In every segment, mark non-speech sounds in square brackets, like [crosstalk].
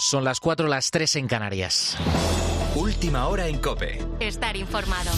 Son las 4, las 3 en Canarias. Última hora en Cope. Estar informado.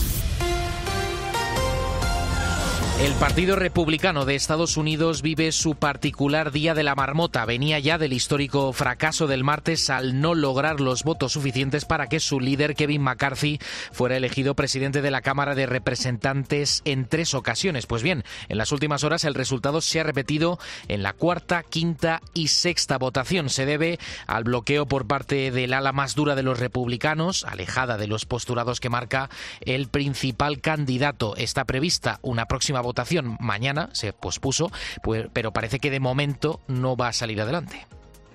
El Partido Republicano de Estados Unidos vive su particular Día de la Marmota. Venía ya del histórico fracaso del martes al no lograr los votos suficientes para que su líder, Kevin McCarthy, fuera elegido presidente de la Cámara de Representantes en tres ocasiones. Pues bien, en las últimas horas el resultado se ha repetido en la cuarta, quinta y sexta votación. Se debe al bloqueo por parte del ala más dura de los republicanos, alejada de los postulados que marca el principal candidato. Está prevista una próxima votación mañana, se pospuso, pues, pero parece que de momento no va a salir adelante.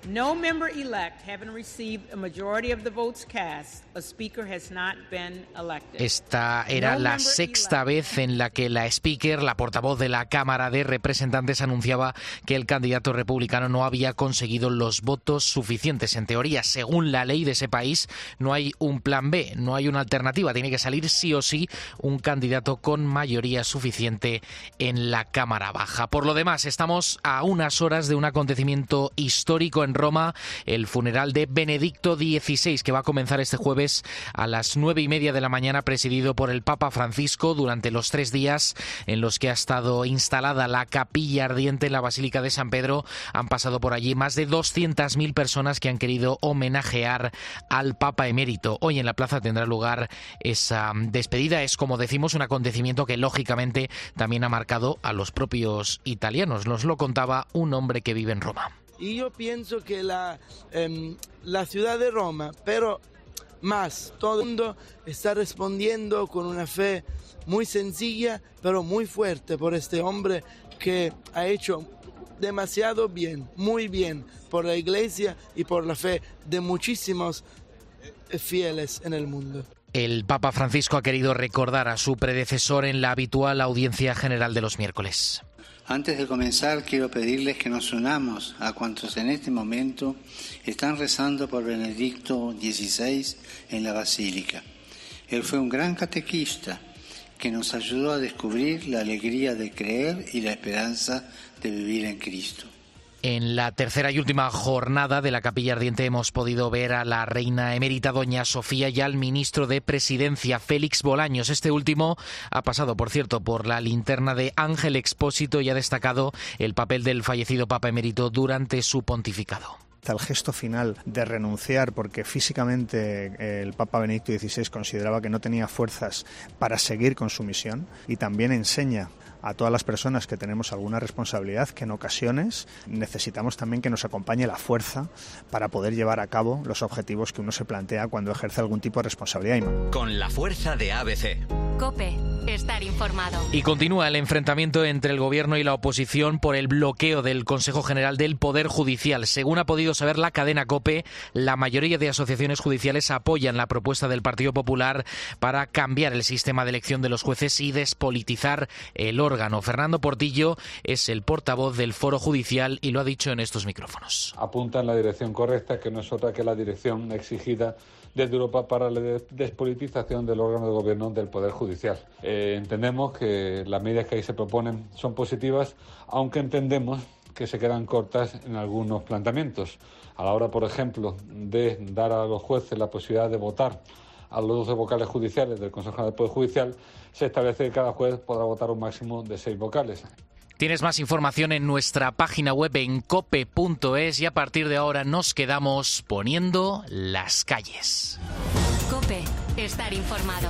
No member elect having received a majority of the votes cast, a speaker has not been elected. Esta era la sexta vez en la que la speaker, la portavoz de la Cámara de Representantes, anunciaba que el candidato republicano no había conseguido los votos suficientes. En teoría, según la ley de ese país, no hay un plan B, no hay una alternativa. Tiene que salir sí o sí un candidato con mayoría suficiente en la Cámara Baja. Por lo demás, estamos a unas horas de un acontecimiento histórico en Roma el funeral de Benedicto XVI, que va a comenzar este jueves a las nueve y media de la mañana, presidido por el Papa Francisco durante los tres días en los que ha estado instalada la capilla ardiente en la Basílica de San Pedro. Han pasado por allí más de 200.000 personas que han querido homenajear al Papa emérito. Hoy en la plaza tendrá lugar esa despedida. Es, como decimos, un acontecimiento que lógicamente también ha marcado a los propios italianos. Nos lo contaba un hombre que vive en Roma. Y yo pienso que la, em, la ciudad de Roma, pero más, todo el mundo está respondiendo con una fe muy sencilla, pero muy fuerte por este hombre que ha hecho demasiado bien, muy bien por la iglesia y por la fe de muchísimos eh, fieles en el mundo. El Papa Francisco ha querido recordar a su predecesor en la habitual audiencia general de los miércoles. Antes de comenzar, quiero pedirles que nos unamos a cuantos en este momento están rezando por Benedicto XVI en la Basílica. Él fue un gran catequista que nos ayudó a descubrir la alegría de creer y la esperanza de vivir en Cristo. En la tercera y última jornada de la Capilla Ardiente hemos podido ver a la reina emérita doña Sofía y al ministro de Presidencia Félix Bolaños. Este último ha pasado, por cierto, por la linterna de Ángel Expósito y ha destacado el papel del fallecido Papa emérito durante su pontificado el gesto final de renunciar porque físicamente el Papa Benedicto XVI consideraba que no tenía fuerzas para seguir con su misión y también enseña a todas las personas que tenemos alguna responsabilidad que en ocasiones necesitamos también que nos acompañe la fuerza para poder llevar a cabo los objetivos que uno se plantea cuando ejerce algún tipo de responsabilidad. Con la fuerza de ABC. Cope, estar informado. Y continúa el enfrentamiento entre el gobierno y la oposición por el bloqueo del Consejo General del Poder Judicial. Según ha podido saber la cadena Cope, la mayoría de asociaciones judiciales apoyan la propuesta del Partido Popular para cambiar el sistema de elección de los jueces y despolitizar el orden órgano. Fernando Portillo es el portavoz del Foro Judicial y lo ha dicho en estos micrófonos. Apunta en la dirección correcta, que no es otra que la dirección exigida desde Europa para la despolitización del órgano de gobierno del Poder Judicial. Eh, entendemos que las medidas que ahí se proponen son positivas, aunque entendemos que se quedan cortas en algunos planteamientos. A la hora, por ejemplo, de dar a los jueces la posibilidad de votar a los 12 vocales judiciales del Consejo General del Poder Judicial, se establece que cada juez podrá votar un máximo de seis vocales. Tienes más información en nuestra página web en cope.es y a partir de ahora nos quedamos poniendo las calles. Cope, estar informado.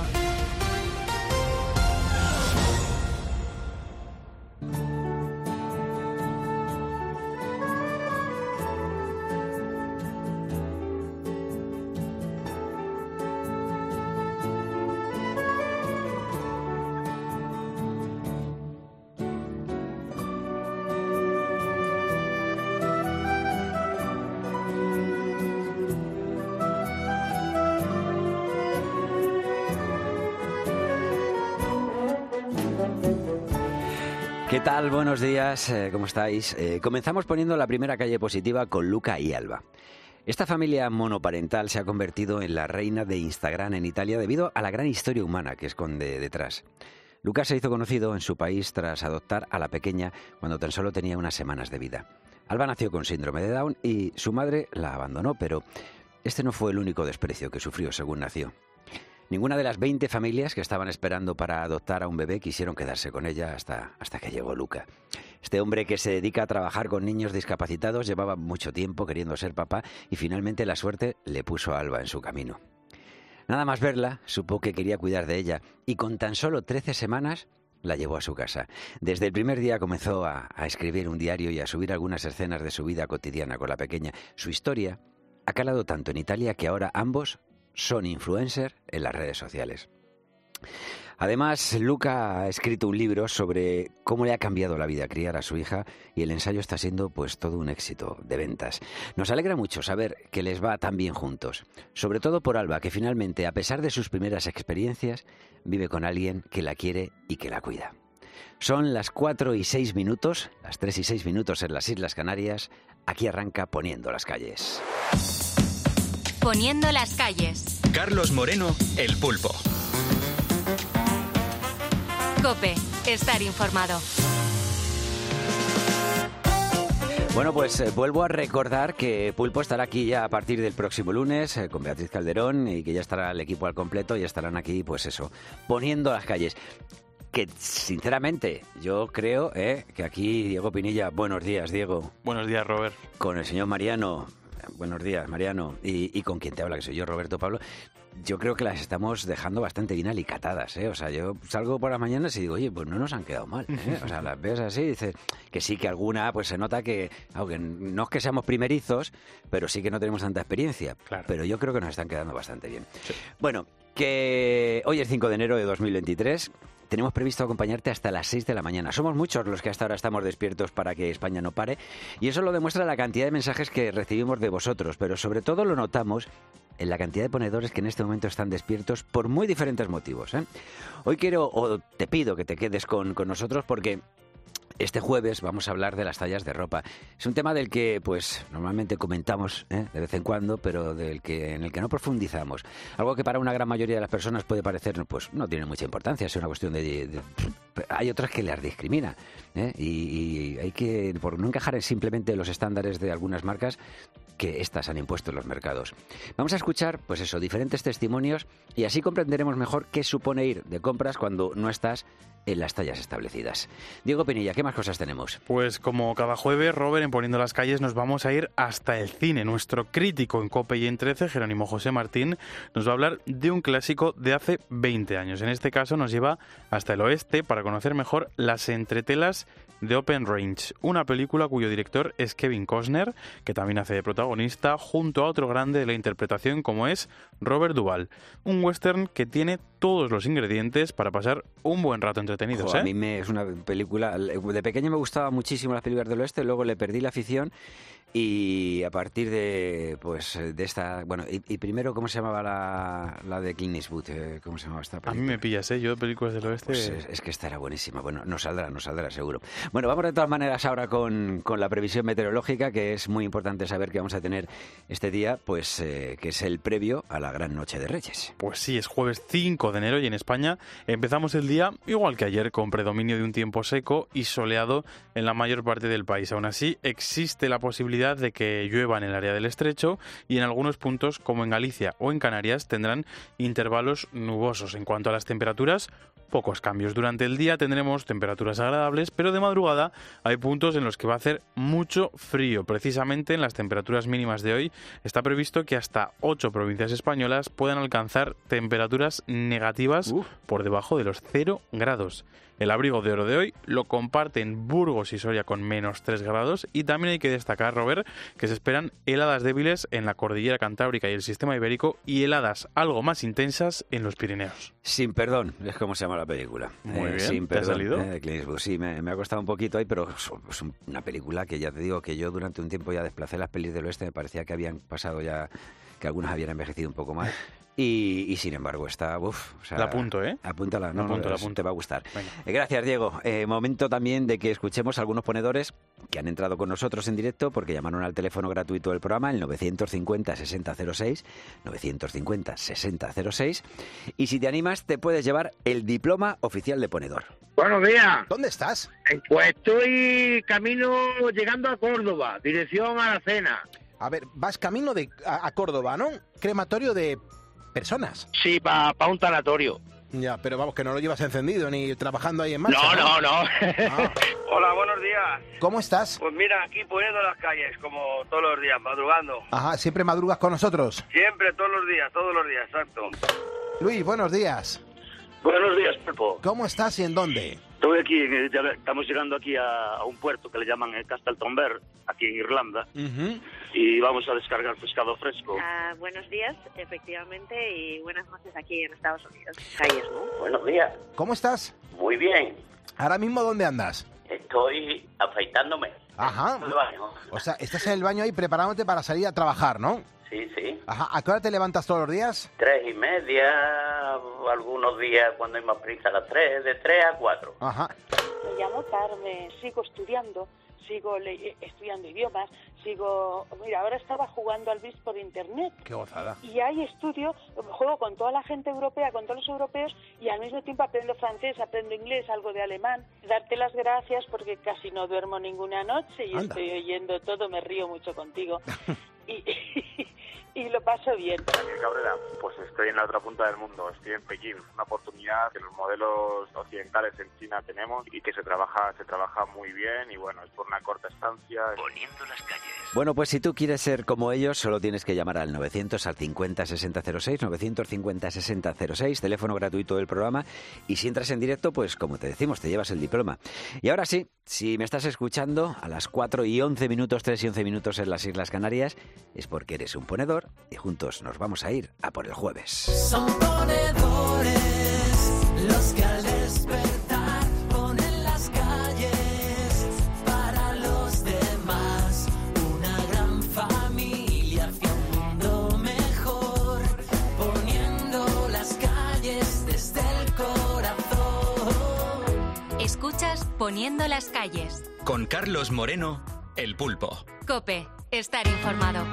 Buenos días, eh, ¿cómo estáis? Eh, comenzamos poniendo la primera calle positiva con Luca y Alba. Esta familia monoparental se ha convertido en la reina de Instagram en Italia debido a la gran historia humana que esconde detrás. Luca se hizo conocido en su país tras adoptar a la pequeña cuando tan solo tenía unas semanas de vida. Alba nació con síndrome de Down y su madre la abandonó, pero este no fue el único desprecio que sufrió según nació. Ninguna de las 20 familias que estaban esperando para adoptar a un bebé quisieron quedarse con ella hasta, hasta que llegó Luca. Este hombre que se dedica a trabajar con niños discapacitados llevaba mucho tiempo queriendo ser papá y finalmente la suerte le puso a Alba en su camino. Nada más verla, supo que quería cuidar de ella y con tan solo 13 semanas la llevó a su casa. Desde el primer día comenzó a, a, escribir un diario y a subir algunas escenas de su vida cotidiana con la pequeña. Su historia ha calado tanto en Italia que ahora ambos son influencers en las redes sociales. Además, Luca ha escrito un libro sobre cómo le ha cambiado la vida criar a su hija y el ensayo está siendo pues todo un éxito de ventas. Nos alegra mucho saber que les va tan bien juntos, sobre todo por Alba, que finalmente, a pesar de sus primeras experiencias, vive con alguien que la quiere y que la cuida. Son las 4 y 6 minutos, las 3 y 6 minutos en las Islas Canarias. Aquí arranca Poniendo las calles. Poniendo las calles. Carlos Moreno, el pulpo. Cope, estar informado. Bueno, pues eh, vuelvo a recordar que Pulpo estará aquí ya a partir del próximo lunes eh, con Beatriz Calderón y que ya estará el equipo al completo y estarán aquí, pues eso, poniendo las calles. Que sinceramente yo creo eh, que aquí Diego Pinilla, buenos días Diego. Buenos días Robert. Con el señor Mariano, buenos días Mariano, y, y con quien te habla, que soy yo Roberto Pablo, yo creo que las estamos dejando bastante bien alicatadas, ¿eh? O sea, yo salgo por las mañanas y digo, oye, pues no nos han quedado mal, ¿eh? O sea, las [laughs] ves así y dices que sí, que alguna, pues se nota que, aunque no es que seamos primerizos, pero sí que no tenemos tanta experiencia. Claro. Pero yo creo que nos están quedando bastante bien. Sí. Bueno, que hoy es 5 de enero de 2023 tenemos previsto acompañarte hasta las 6 de la mañana. Somos muchos los que hasta ahora estamos despiertos para que España no pare y eso lo demuestra la cantidad de mensajes que recibimos de vosotros, pero sobre todo lo notamos en la cantidad de ponedores que en este momento están despiertos por muy diferentes motivos. ¿eh? Hoy quiero, o te pido que te quedes con, con nosotros porque este jueves vamos a hablar de las tallas de ropa. Es un tema del que, pues, normalmente comentamos ¿eh? de vez en cuando, pero del que en el que no profundizamos. Algo que para una gran mayoría de las personas puede parecer, pues, no tiene mucha importancia. Es una cuestión de, hay otras que las discrimina ¿eh? y, hay que, por no encajar en simplemente los estándares de algunas marcas que estas han impuesto en los mercados. Vamos a escuchar, pues eso, diferentes testimonios y así comprenderemos mejor qué supone ir de compras cuando no estás en las tallas establecidas. Diego Penilla, ¿qué más cosas tenemos? Pues como cada jueves, Robert, en Poniendo las Calles nos vamos a ir hasta el cine. Nuestro crítico en COPE y en 13, Jerónimo José Martín, nos va a hablar de un clásico de hace 20 años. En este caso nos lleva hasta el oeste para conocer mejor las entretelas de Open Range, una película cuyo director es Kevin Costner, que también hace de protagonista, junto a otro grande de la interpretación como es Robert Duvall. Un western que tiene todos los ingredientes para pasar un buen rato entretenidos. Jo, ¿eh? A mí me, es una película. De pequeño me gustaban muchísimo las películas del oeste, luego le perdí la afición y a partir de pues de esta bueno y, y primero cómo se llamaba la, la de Clint Eastwood eh, cómo se llamaba esta película a mí me pillas eh yo de películas del oeste pues es, es, que esta era buenísima bueno no saldrá no saldrá seguro bueno vamos de todas maneras ahora con, con la previsión meteorológica que es muy importante saber que vamos a tener este día pues eh, que es el previo a la gran noche de Reyes pues sí es jueves 5 de enero y en España empezamos el día igual que ayer con predominio de un tiempo seco y soleado en la mayor parte del país aún así existe la posibilidad de que llueva en el área del estrecho y en algunos puntos, como en Galicia o en Canarias, tendrán intervalos nubosos. En cuanto a las temperaturas, pocos cambios. Durante el día tendremos temperaturas agradables, pero de madrugada hay puntos en los que va a hacer mucho frío. Precisamente en las temperaturas mínimas de hoy está previsto que hasta 8 provincias españolas puedan alcanzar temperaturas negativas por debajo de los 0 grados. El abrigo de oro de hoy lo comparten Burgos y Soria con menos 3 grados y también hay que destacar, Robert, que se esperan heladas débiles en la cordillera cantábrica y el sistema ibérico y heladas algo más intensas en los Pirineos. Sin perdón, es como se llama la película. Muy bien, sin ¿te ha salido? Eh, Clint Eastwood. Sí, me, me ha costado un poquito ahí, pero es es una película que ya te digo que yo durante un tiempo ya desplacé las pelis del oeste, me parecía que habían pasado ya que algunos habían envejecido un poco mal. [laughs] Y, sin embargo está, uff, o la apunto, ¿eh? Apúntala, no, apunto, la te va a gustar. Eh, gracias, Diego. Eh, momento también de que escuchemos a algunos ponedores que han entrado con nosotros en directo porque llamaron al teléfono gratuito del programa, el 950-6006, 950-6006, y si te animas te puedes llevar el diploma oficial de ponedor. Buenos días. ¿Dónde estás? Pues estoy camino llegando a Córdoba, dirección a la cena. A ver, vas camino de a Córdoba, ¿no? Crematorio de personas. Sí, para un tanatorio. Ya, pero vamos, que no lo llevas encendido ni trabajando ahí en marcha. No, no, no. Ah. [laughs] Hola, buenos días. ¿Cómo estás? Pues mira, aquí poniendo las calles, como todos los días, madrugando. Ajá, ¿siempre madrugas con nosotros? Siempre, todos los días, todos los días, exacto. Luis, buenos días. Buenos días, Pepo. ¿Cómo estás y en dónde? Estoy aquí, estamos llegando aquí a, un puerto que le llaman el Casteltomber, aquí en Irlanda, y vamos a descargar pescado fresco. Ah, buenos días, efectivamente, y buenas noches aquí en Estados Unidos. Buenos días. ¿Cómo estás? Muy bien. ¿Ahora mismo dónde andas? Estoy afeitándome. Ajá. O sea, estás en el baño ahí preparándote para salir a trabajar, ¿no? Sí, sí. Ajá. ¿A qué hora te levantas todos los días? Tres y media, algunos días cuando hay más prisa a las tres, de tres a cuatro. Ajá. Me llamo Carmen, sigo estudiando, sigo estudiando idiomas, sigo... Mira, ahora estaba jugando al BIS por internet. Qué gozada. Y hay estudio, juego con toda la gente europea, con todos los europeos, y al mismo tiempo aprendo francés, aprendo inglés, algo de alemán. Darte las gracias porque casi no duermo ninguna noche y estoy oyendo todo, me río mucho contigo. [laughs] y, [laughs] y lo paso bien. Daniel Cabrera, pues estoy en la otra punta del mundo, estoy en Pekín, una oportunidad que los modelos occidentales en China tenemos y que se trabaja, se trabaja muy bien y bueno, es por una corta estancia. Poniendo las calles. Bueno, pues si tú quieres ser como ellos, solo tienes que llamar al 900 al 50 6006, 950 6006, teléfono gratuito del programa y si entras en directo, pues como te decimos, te llevas el diploma. Y ahora sí, si me estás escuchando a las 4 y 11 minutos, 3 y 11 minutos en las Islas Canarias, es porque eres un ponedor y juntos nos vamos a ir a por el jueves. Son ponedores los que al despertar ponen las calles para los demás. Una gran familia hacia un mundo mejor, poniendo las calles desde el corazón. Escuchas Poniendo las calles. Con Carlos Moreno, El Pulpo. Cope, estar informado.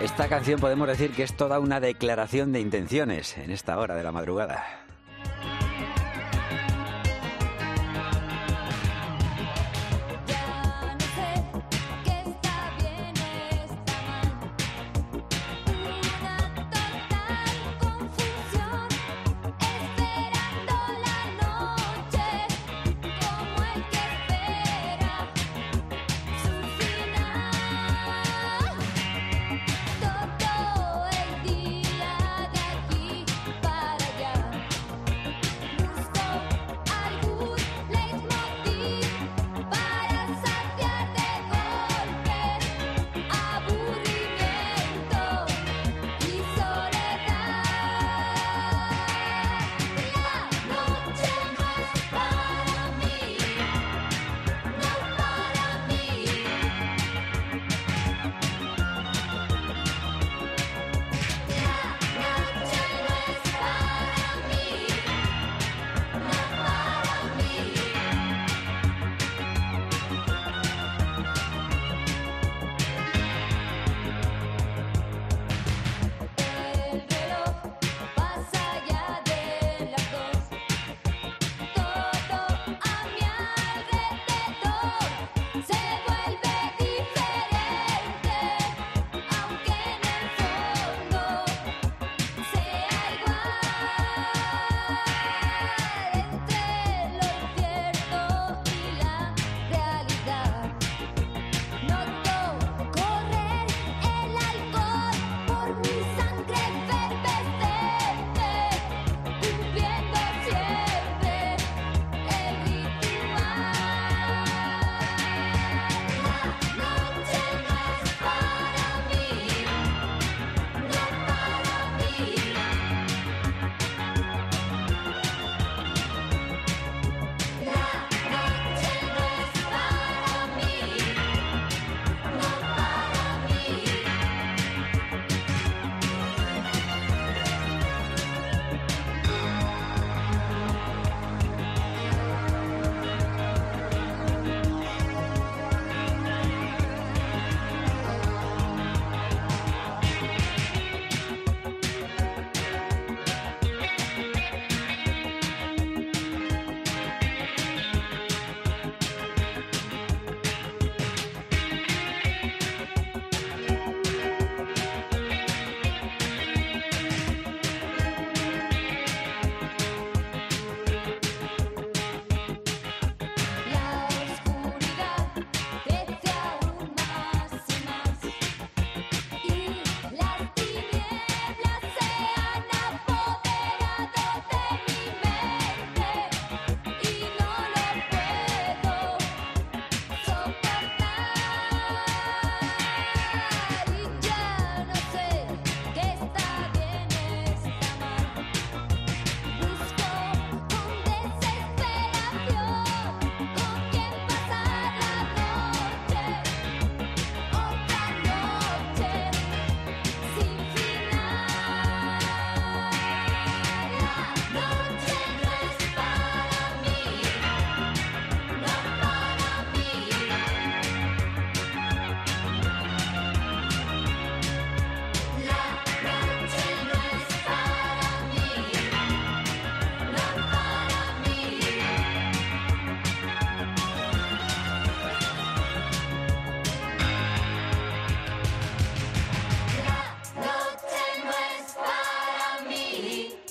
Esta canción podemos decir que es toda una declaración de intenciones en esta hora de la madrugada.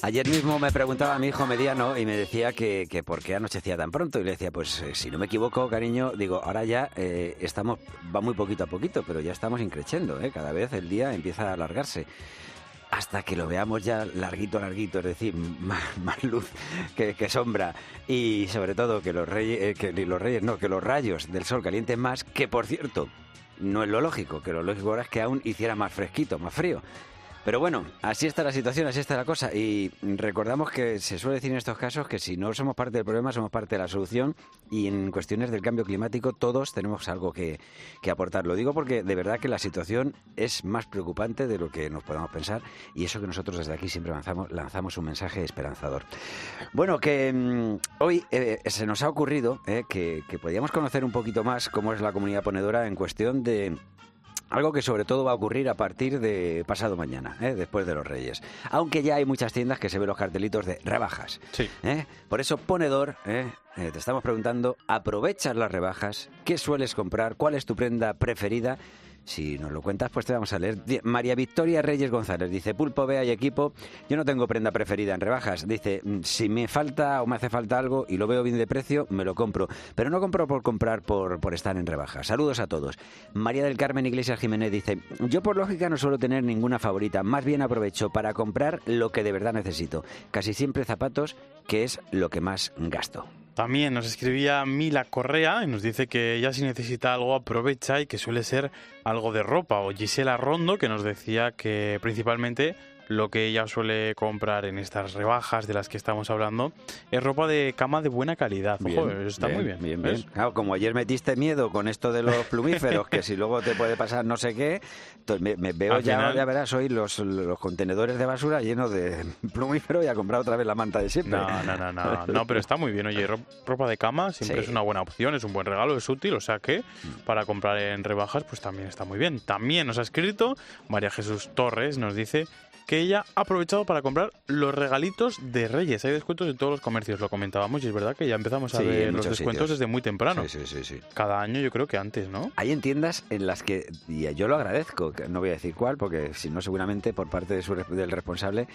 Ayer mismo me preguntaba a mi hijo mediano y me decía que, que por qué anochecía tan pronto. Y le decía, pues eh, si no me equivoco, cariño, digo, ahora ya eh, estamos, va muy poquito a poquito, pero ya estamos increciendo, ¿eh? Cada vez el día empieza a alargarse. Hasta que lo veamos ya larguito, larguito, es decir, [laughs] más, más luz que, sombra. Y sobre todo que los reyes, eh, que los reyes, no, que los rayos del sol calienten más, que por cierto, no es lo lógico, que lo lógico ahora es que aún hiciera más fresquito, más frío. Pero bueno, así está la situación, así está la cosa. Y recordamos que se suele decir en estos casos que si no somos parte del problema, somos parte de la solución. Y en cuestiones del cambio climático, todos tenemos algo que, que aportar. Lo digo porque de verdad que la situación es más preocupante de lo que nos podamos pensar. Y eso que nosotros desde aquí siempre lanzamos, lanzamos un mensaje esperanzador. Bueno, que mm, hoy eh, se nos ha ocurrido eh, que, que podíamos conocer un poquito más cómo es la comunidad ponedora en cuestión de algo que sobre todo va a ocurrir a partir de pasado mañana, ¿eh? después de los Reyes. Aunque ya hay muchas tiendas que se ven los cartelitos de rebajas. Sí. ¿eh? Por eso, ponedor, ¿eh? Eh, te estamos preguntando, ¿aprovechas las rebajas? ¿Qué sueles comprar? ¿Cuál es tu prenda preferida? Si nos lo cuentas, pues te vamos a leer. María Victoria Reyes González dice, Pulpo, Bea y equipo, yo no tengo prenda preferida en rebajas. Dice, "Mm, si me falta o me hace falta algo y lo veo bien de precio, me lo compro. Pero no compro por comprar por, por estar en rebajas. Saludos a todos. María del Carmen Iglesias Jiménez dice, yo por lógica no suelo tener ninguna favorita. Más bien aprovecho para comprar lo que de verdad necesito. Casi siempre zapatos, que es lo que más gasto. También nos escribía Mila Correa y nos dice que ella si necesita algo aprovecha y que suele ser algo de ropa. O Gisela Rondo que nos decía que principalmente lo que ella suele comprar en estas rebajas de las que estamos hablando es ropa de cama de buena calidad. Ojo, está muy bien. Bien, ¿ves? bien. Claro, como ayer metiste miedo con esto de los plumíferos, que si luego te puede pasar no sé qué, entonces me, me veo Al ya, final- ya verás, hoy los, los contenedores de basura llenos de [laughs] plumíferos y a comprar otra vez la manta de siempre. No, no, no, no, no, pero está muy bien. Oye, ro- ropa de cama siempre Sí. es una buena opción, es un buen regalo, es útil, o sea que para comprar en rebajas pues también está muy bien. También nos ha escrito María Jesús Torres, nos dice que ella ha aprovechado para comprar los regalitos de Reyes. Hay descuentos en todos los comercios, lo comentábamos y es verdad que ya empezamos a Sí, ver los descuentos sitios. desde muy temprano. Sí, sí, sí, sí. Cada año yo creo que antes, ¿no? Hay en tiendas en las que, y yo lo agradezco, no voy a decir cuál, porque si no seguramente por parte de su, del responsable,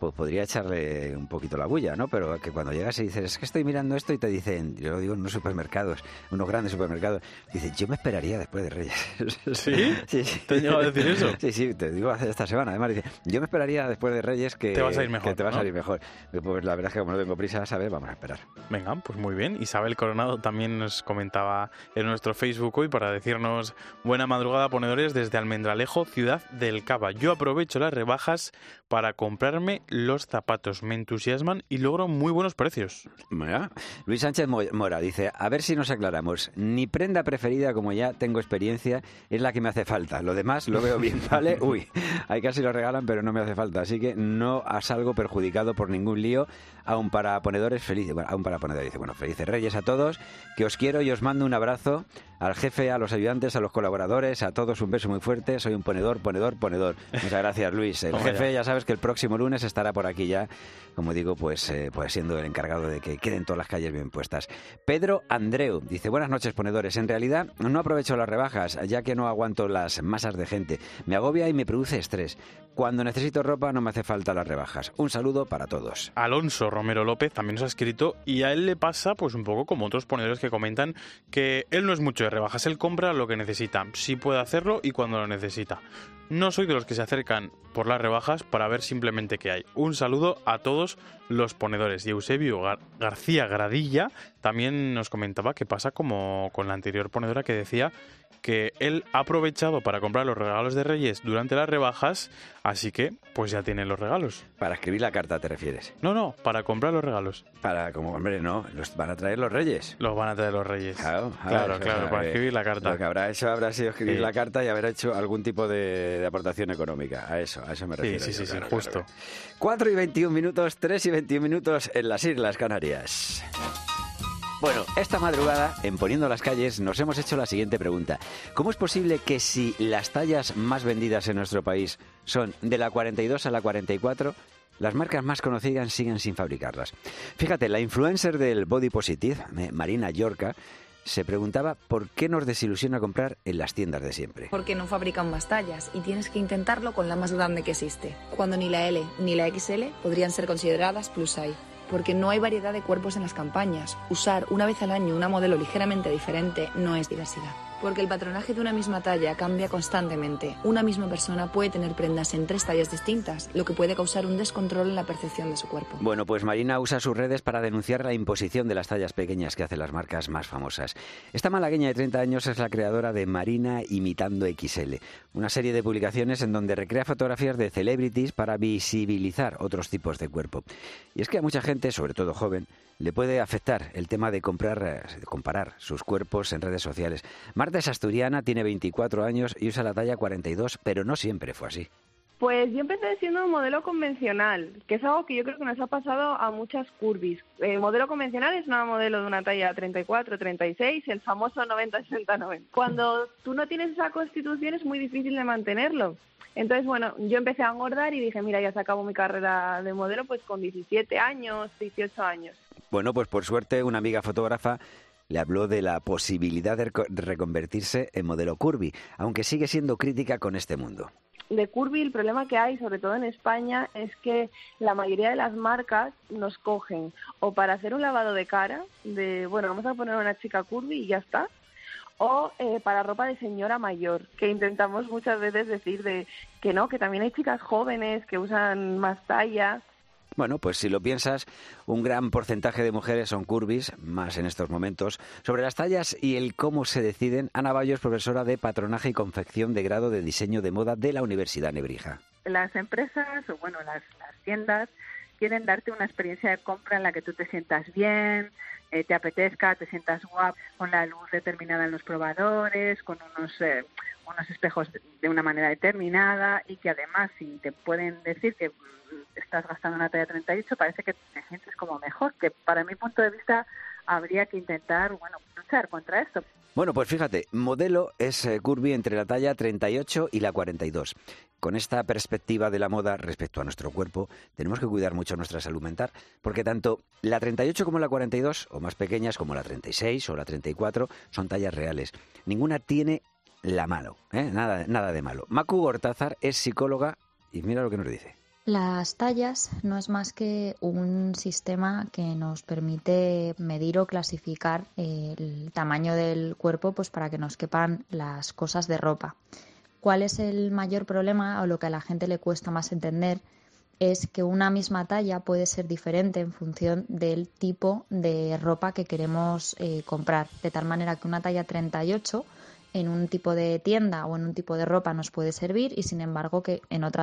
pues podría echarle un poquito la bulla, ¿no? Pero que cuando llegas y dices, es que estoy mirando esto y te dicen, yo lo digo en unos supermercados, unos grandes supermercados, dices, yo me esperaría después de Reyes. [laughs] ¿Sí? sí, sí. ¿Te a decir eso? Sí, sí, te digo hace esta semana, además, dice, yo me esperaría después de Reyes que Te vas a ir mejor, que te ¿no? a ir mejor. Pues la verdad es que como no tengo prisa, ¿sabes? Vamos a esperar. Venga, pues muy bien. Isabel Coronado también nos comentaba en nuestro Facebook hoy para decirnos buena madrugada ponedores desde Almendralejo, ciudad del Cava. Yo aprovecho las rebajas para comprarme los zapatos. Me entusiasman y logro muy buenos precios. Mira, Luis Sánchez Mo- Mora dice, a ver si nos aclaramos. Mi prenda preferida, como ya tengo experiencia, es la que me hace falta. Lo demás lo veo bien, [laughs] ¿vale? Uy, hay casi lo regalan, pero no me hace falta. Así que no salgo perjudicado por ningún lío, aún para ponedores felices. Bueno, aún para ponedores. Dice, bueno, felices reyes a todos, que os quiero y os mando un abrazo al jefe, a los ayudantes, a los colaboradores, a todos un beso muy fuerte. Soy un ponedor, ponedor, ponedor. Muchas gracias, Luis. El jefe, ya. ya sabes que el próximo lunes estará por aquí ya, como digo, pues, eh, pues siendo el encargado de que queden todas las calles bien puestas. Pedro Andreu dice, buenas noches ponedores, en realidad no aprovecho las rebajas, ya que no aguanto las masas de gente. Me agobia y me produce estrés. Cuando necesito ropa no me hace falta las rebajas. Un saludo para todos. Alonso Romero López también nos ha escrito y a él le pasa pues un poco como otros ponedores que comentan que él no es mucho de rebajas, él compra lo que necesita, si puede hacerlo y cuando lo necesita. No soy de los que se acercan por las rebajas para ver simplemente qué hay. Un saludo a todos los ponedores. Y Eusebio Gar- García Gradilla también nos comentaba que pasa como con la anterior ponedora que decía que él ha aprovechado para comprar los regalos de Reyes durante las rebajas, así que pues ya tiene los regalos. Para escribir la carta te refieres. No, no, para comprar los regalos. Para, como hombre, no, los van a traer los reyes. Los van a traer los reyes. Claro, claro, para escribir la carta. Lo que habrá hecho habrá sido escribir Sí. la carta y haber hecho algún tipo de, de aportación económica. A eso, a eso me Sí, refiero. sí, yo, sí, sí, claro, justo. claro. 4 y 21 minutos, 3 y 21 minutos en las Islas Canarias. Bueno, esta madrugada, en Poniendo las Calles, nos hemos hecho la siguiente pregunta. ¿Cómo es posible que si las tallas más vendidas en nuestro país son de la 42 a la 44, las marcas más conocidas siguen sin fabricarlas? Fíjate, la influencer del Body Positive, eh, Marina Yorca, se preguntaba por qué nos desilusiona comprar en las tiendas de siempre. Porque no fabrican más tallas y tienes que intentarlo con la más grande que existe, cuando ni la L ni la XL podrían ser consideradas plus size. Porque no hay variedad de cuerpos en las campañas. Usar una vez al año una modelo ligeramente diferente no es diversidad porque el patronaje de una misma talla cambia constantemente. Una misma persona puede tener prendas en tres tallas distintas, lo que puede causar un descontrol en la percepción de su cuerpo. Bueno, pues Marina usa sus redes para denunciar la imposición de las tallas pequeñas que hacen las marcas más famosas. Esta malagueña de 30 años es la creadora de Marina Imitando XL, una serie de publicaciones en donde recrea fotografías de celebrities para visibilizar otros tipos de cuerpo. Y es que a mucha gente, sobre todo joven, le puede afectar el tema de comprar, eh, comparar sus cuerpos en redes sociales. Marta es asturiana, tiene 24 años y usa la talla 42, pero no siempre fue así. Pues yo empecé siendo un modelo convencional, que es algo que yo creo que nos ha pasado a muchas curvis. El modelo convencional es una modelo de una talla 34, 36, el famoso 90, 60, 90. Cuando tú no tienes esa constitución es muy difícil de mantenerlo. Entonces, bueno, yo empecé a engordar y dije, mira, ya se acabó mi carrera de modelo pues con 17 años, 18 años. Bueno, pues por suerte una amiga fotógrafa le habló de la posibilidad de reconvertirse en modelo curvy, aunque sigue siendo crítica con este mundo. De curvy el problema que hay, sobre todo en España, es que la mayoría de las marcas nos cogen o para hacer un lavado de cara, de, bueno, vamos a poner una chica curvy y ya está, o eh, para ropa de señora mayor, que intentamos muchas veces decir de que no, que también hay chicas jóvenes que usan más tallas bueno, pues si lo piensas, un gran porcentaje de mujeres son curvis, más en estos momentos. Sobre las tallas y el cómo se deciden, Ana Bayo es profesora de patronaje y confección de grado de diseño de moda de la Universidad Nebrija. Las empresas, o bueno, las, tiendas, quieren darte una experiencia de compra en la que tú te sientas bien, eh, te apetezca, te sientas guap, con la luz determinada en los probadores, con unos, eh, unos espejos de una manera determinada y que además si te pueden decir que estás gastando una talla 38, parece que te sientes como mejor, que para mi punto de vista habría que intentar, bueno, luchar contra esto. Bueno, pues fíjate, modelo es eh, curvy entre la talla 38 y la 42. Con esta perspectiva de la moda respecto a nuestro cuerpo, tenemos que cuidar mucho nuestra salud mental, porque tanto la 38 como la 42, o más pequeñas como la 36 o la 34, son tallas reales. Ninguna tiene la malo, ¿eh? nada, nada de malo. Macu Gortázar es psicóloga y mira lo que nos dice. Las tallas no es más que un sistema que nos permite medir o clasificar el tamaño del cuerpo pues para que nos quepan las cosas de ropa. ¿Cuál es el mayor problema o lo que a la gente le cuesta más entender? Es que una misma talla puede ser diferente en función del tipo de ropa que queremos eh, comprar. De tal manera que una talla 38 en un tipo de tienda o en un tipo de ropa nos puede servir y sin embargo que en otro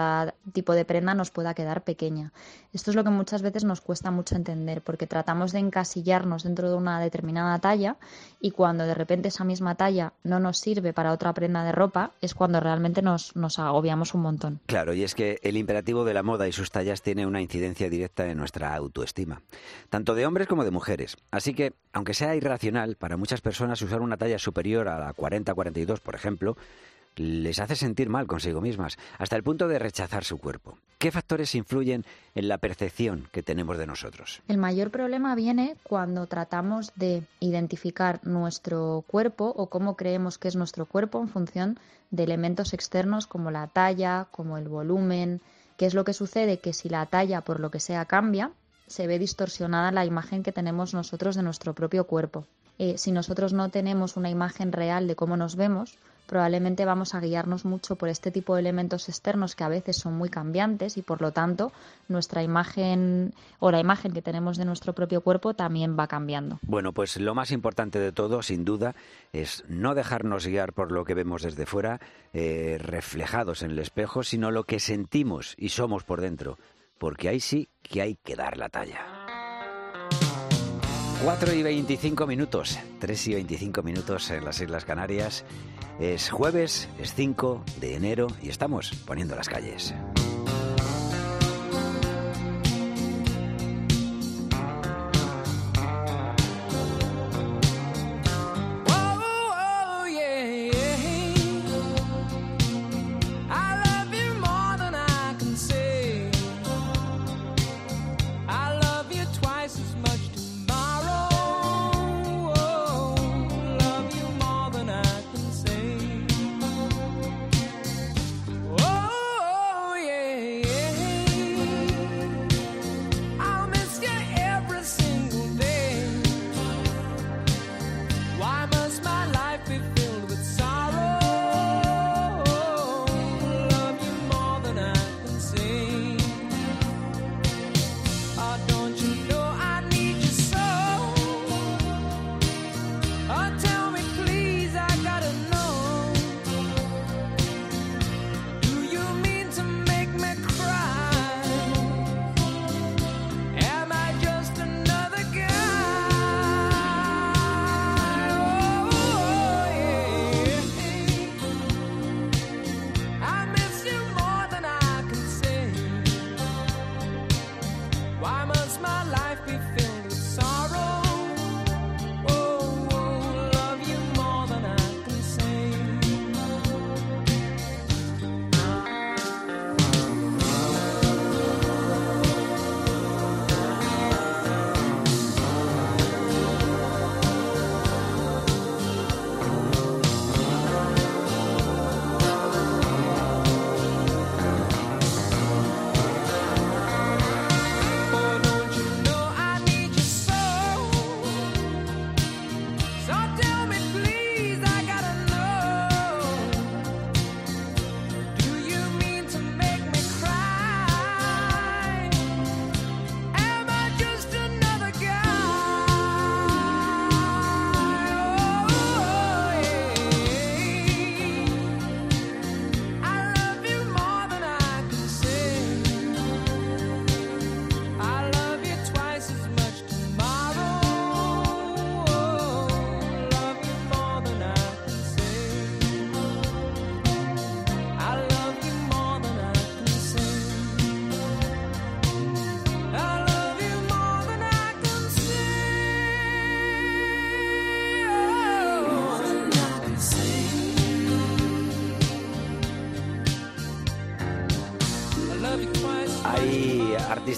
tipo de prenda nos pueda quedar pequeña. Esto es lo que muchas veces nos cuesta mucho entender porque tratamos de encasillarnos dentro de una determinada talla y cuando de repente esa misma talla no nos sirve para otra prenda de ropa es cuando realmente nos, nos agobiamos un montón. Claro, y es que el imperativo de la moda y sus tallas tiene una incidencia directa en nuestra autoestima, tanto de hombres como de mujeres. Así que, aunque sea irracional, para muchas personas usar una talla superior a la 40 42, por ejemplo, les hace sentir mal consigo mismas, hasta el punto de rechazar su cuerpo. ¿Qué factores influyen en la percepción que tenemos de nosotros? El mayor problema viene cuando tratamos de identificar nuestro cuerpo o cómo creemos que es nuestro cuerpo en función de elementos externos como la talla, como el volumen. ¿Qué es lo que sucede? Que si la talla por lo que sea cambia, se ve distorsionada la imagen que tenemos nosotros de nuestro propio cuerpo. Eh, si nosotros no tenemos una imagen real de cómo nos vemos, probablemente vamos a guiarnos mucho por este tipo de elementos externos que a veces son muy cambiantes y por lo tanto nuestra imagen o la imagen que tenemos de nuestro propio cuerpo también va cambiando. Bueno, pues lo más importante de todo, sin duda, es no dejarnos guiar por lo que vemos desde fuera, eh, reflejados en el espejo, sino lo que sentimos y somos por dentro, porque ahí sí que hay que dar la talla. 4 y 25 minutos, 3 y 25 minutos en las Islas Canarias. Es jueves, es 5 de enero y estamos poniendo las calles.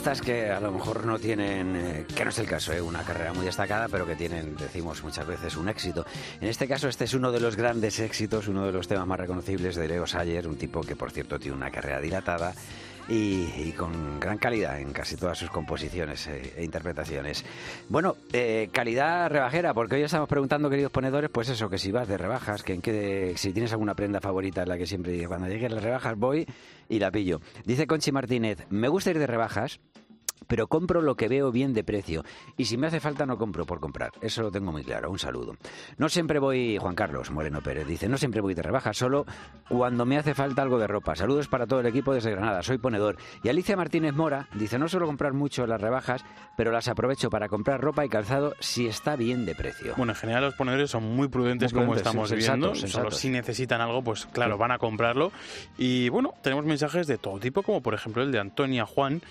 Hay artistas que a lo mejor no tienen, eh, que no es el caso, ¿eh? una carrera muy destacada, pero que tienen, decimos muchas veces, un éxito. En este caso, este es uno de los grandes éxitos, uno de los temas más reconocibles de Leo Sayer, un tipo que, por cierto, tiene una carrera dilatada y, con gran calidad en casi todas sus composiciones eh, e interpretaciones. Bueno, calidad rebajera, porque hoy estamos preguntando, queridos ponedores, pues eso, que si vas de rebajas, que en qué, si tienes alguna prenda favorita la que siempre dices, cuando lleguen las rebajas voy y la pillo. Dice Conchi Martínez, me gusta ir de rebajas, pero compro lo que veo bien de precio. Y si me hace falta, no compro por comprar. Eso lo tengo muy claro. Un saludo. No siempre voy, Juan Carlos Moreno Pérez dice, no siempre voy de rebaja, solo cuando me hace falta algo de ropa. Saludos para todo el equipo desde Granada, soy ponedor. Y Alicia Martínez Mora dice, no suelo comprar mucho las rebajas, pero las aprovecho para comprar ropa y calzado si está bien de precio. Bueno, en general los ponedores son muy prudentes, Muy como estamos viendo. sensatos, Solo si necesitan algo, pues claro, van a comprarlo. Y bueno, tenemos mensajes de todo tipo, como por ejemplo el de Antonia Juan,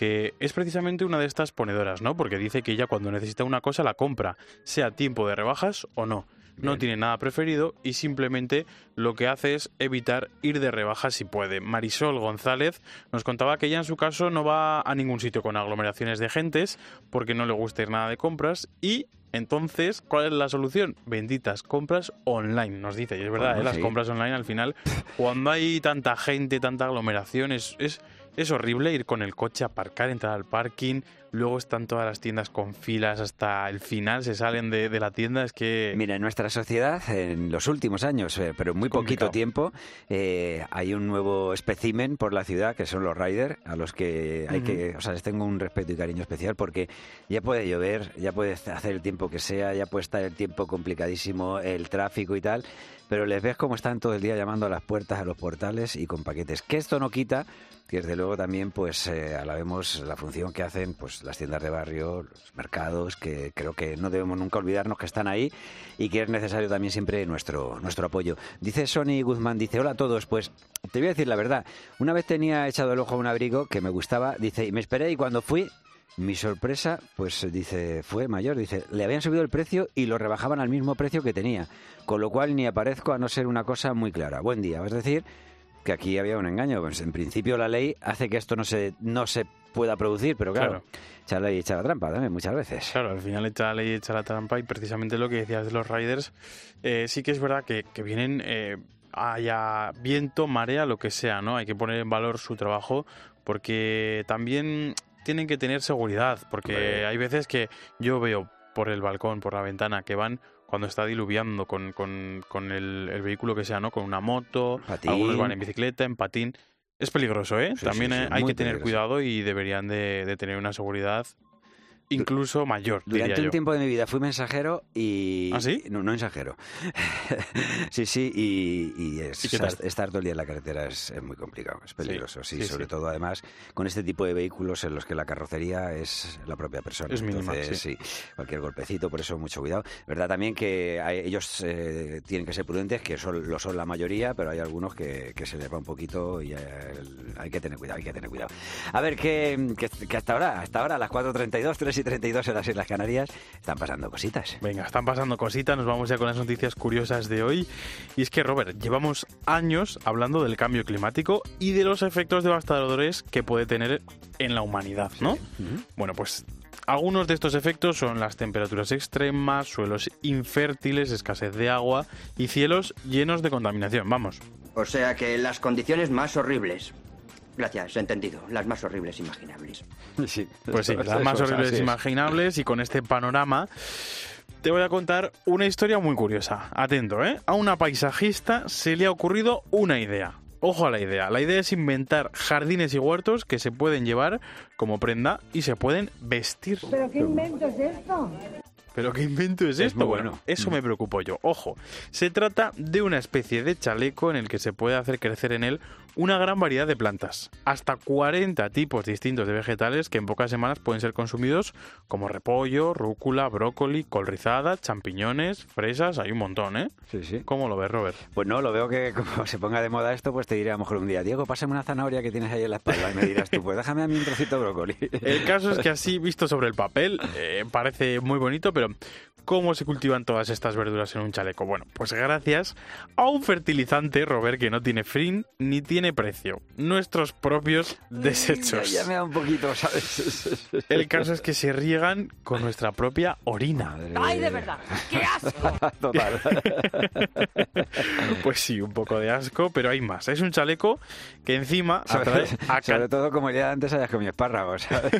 que es precisamente una de estas ponedoras, ¿no? Porque dice que ella cuando necesita una cosa la compra, sea tiempo de rebajas o no. No tiene nada preferido y simplemente lo que hace es evitar ir de rebajas si puede. Marisol González nos contaba que ella en su caso no va a ningún sitio con aglomeraciones de gentes porque no le gusta ir nada de compras y entonces, ¿cuál es la solución? Benditas compras online, nos dice. Y es verdad, Bueno, ¿eh? las compras online al final, cuando hay tanta gente, tanta aglomeración, es, es, es horrible ir con el coche, aparcar, entrar al parking, luego están todas las tiendas con filas hasta el final, se salen de, de la tienda, es que... Mira, en nuestra sociedad, en los últimos años, eh, pero en muy poquito tiempo, eh, hay un nuevo espécimen por la ciudad, que son los riders, a los que hay que, o sea, les tengo un respeto y cariño especial porque ya puede llover, ya puede hacer el tiempo que sea, ya puede estar el tiempo complicadísimo, el tráfico y tal, pero les ves cómo están todo el día llamando a las puertas, a los portales y con paquetes. Que esto no quita que desde luego también pues eh, alabemos la función que hacen pues las tiendas de barrio, los mercados, que creo que no debemos nunca olvidarnos que están ahí y que es necesario también siempre nuestro, nuestro apoyo. Dice Sony Guzmán, dice, hola a todos, pues te voy a decir la verdad, una vez tenía echado el ojo a un abrigo que me gustaba, dice, y me esperé y cuando fui, mi sorpresa, pues dice, fue mayor, dice, le habían subido el precio y lo rebajaban al mismo precio que tenía, con lo cual ni aparezco a no ser una cosa muy clara. Buen día, es decir, que aquí había un engaño. Pues en principio la ley hace que esto no se, no se pueda producir, pero claro, Claro. echa la ley y echa la trampa también muchas veces. Claro, al final echa la ley, echa la trampa y precisamente lo que decías de los riders, eh, sí que es verdad que, que vienen, eh, haya viento, marea, lo que sea, ¿no? Hay que poner en valor su trabajo porque también tienen que tener seguridad, porque hay veces que yo veo por el balcón, por la ventana, que van cuando está diluviando con, con- con el, el vehículo que sea, ¿no? Con una moto, Patín. algunos van en bicicleta, en patín. Es peligroso, ¿eh? Sí, También sí, sí, hay que tener peligroso. cuidado y deberían de, de tener una seguridad incluso mayor, diría Durante un yo. tiempo de mi vida fui mensajero y... ¿Ah, sí? No, no mensajero. [laughs] sí, sí, y, y es- ¿Y estar, todo el día en la carretera es, es muy complicado, es peligroso. Sí, sí, sobre sí. todo además con este tipo de vehículos en los que la carrocería es la propia persona. Es mínima, Entonces, sí. sí, cualquier golpecito, por eso mucho cuidado. Verdad también que hay- ellos eh, tienen que ser prudentes, que son, lo son la mayoría, pero hay algunos que, que se les va un poquito y eh, hay que tener cuidado, hay que tener cuidado. A ver, que, que- que hasta ahora, hasta ahora, a las 4.32, 3 y 32 en las Islas Canarias, están pasando cositas. Venga, están pasando cositas, nos vamos ya con las noticias curiosas de hoy. Y es que, Robert, llevamos años hablando del cambio climático y de los efectos devastadores que puede tener en la humanidad, ¿no? Bueno, pues algunos de estos efectos son las temperaturas extremas, suelos infértiles, escasez de agua y cielos llenos de contaminación. Vamos. O sea que las condiciones más horribles. Gracias, entendido. Las más horribles imaginables. Sí, Pues sí, [laughs] las más horribles es. imaginables y con este panorama te voy a contar una historia muy curiosa. Atento, ¿eh? A una paisajista se le ha ocurrido una idea. Ojo a la idea. La idea es inventar jardines y huertos que se pueden llevar como prenda y se pueden vestir. ¿Pero qué invento es esto? ¿Pero qué invento es, Es esto? muy Bueno, bueno. eso me preocupo yo. Ojo, se trata de una especie de chaleco en el que se puede hacer crecer en él una gran variedad de plantas. Hasta 40 tipos distintos de vegetales que en pocas semanas pueden ser consumidos como repollo, rúcula, brócoli, col rizada, champiñones, fresas, hay un montón, ¿eh? Sí, sí. ¿Cómo lo ves, Robert? Pues no, lo veo que [laughs] como se ponga de moda esto, pues te diré a lo mejor un día, Diego, pásame una zanahoria que tienes ahí en la espalda y me dirás tú, pues déjame a mí un trocito de brócoli. El caso es que [laughs] así, visto sobre el papel, eh, parece muy bonito, pero cómo se cultivan todas estas verduras en un chaleco. Bueno, pues gracias a un fertilizante, Robert, que no tiene fin ni tiene precio. Nuestros propios desechos. Ya, ya me da un poquito, ¿sabes? El caso es que se riegan con nuestra propia orina. ¡Ay, de verdad! ¡Qué asco! [laughs] Total. [laughs] Pues sí, un poco de asco, pero hay más. Es un chaleco que encima Sobre, atrae a [laughs] sobre todo, como ya antes hayas comido espárragos. ¿sabes?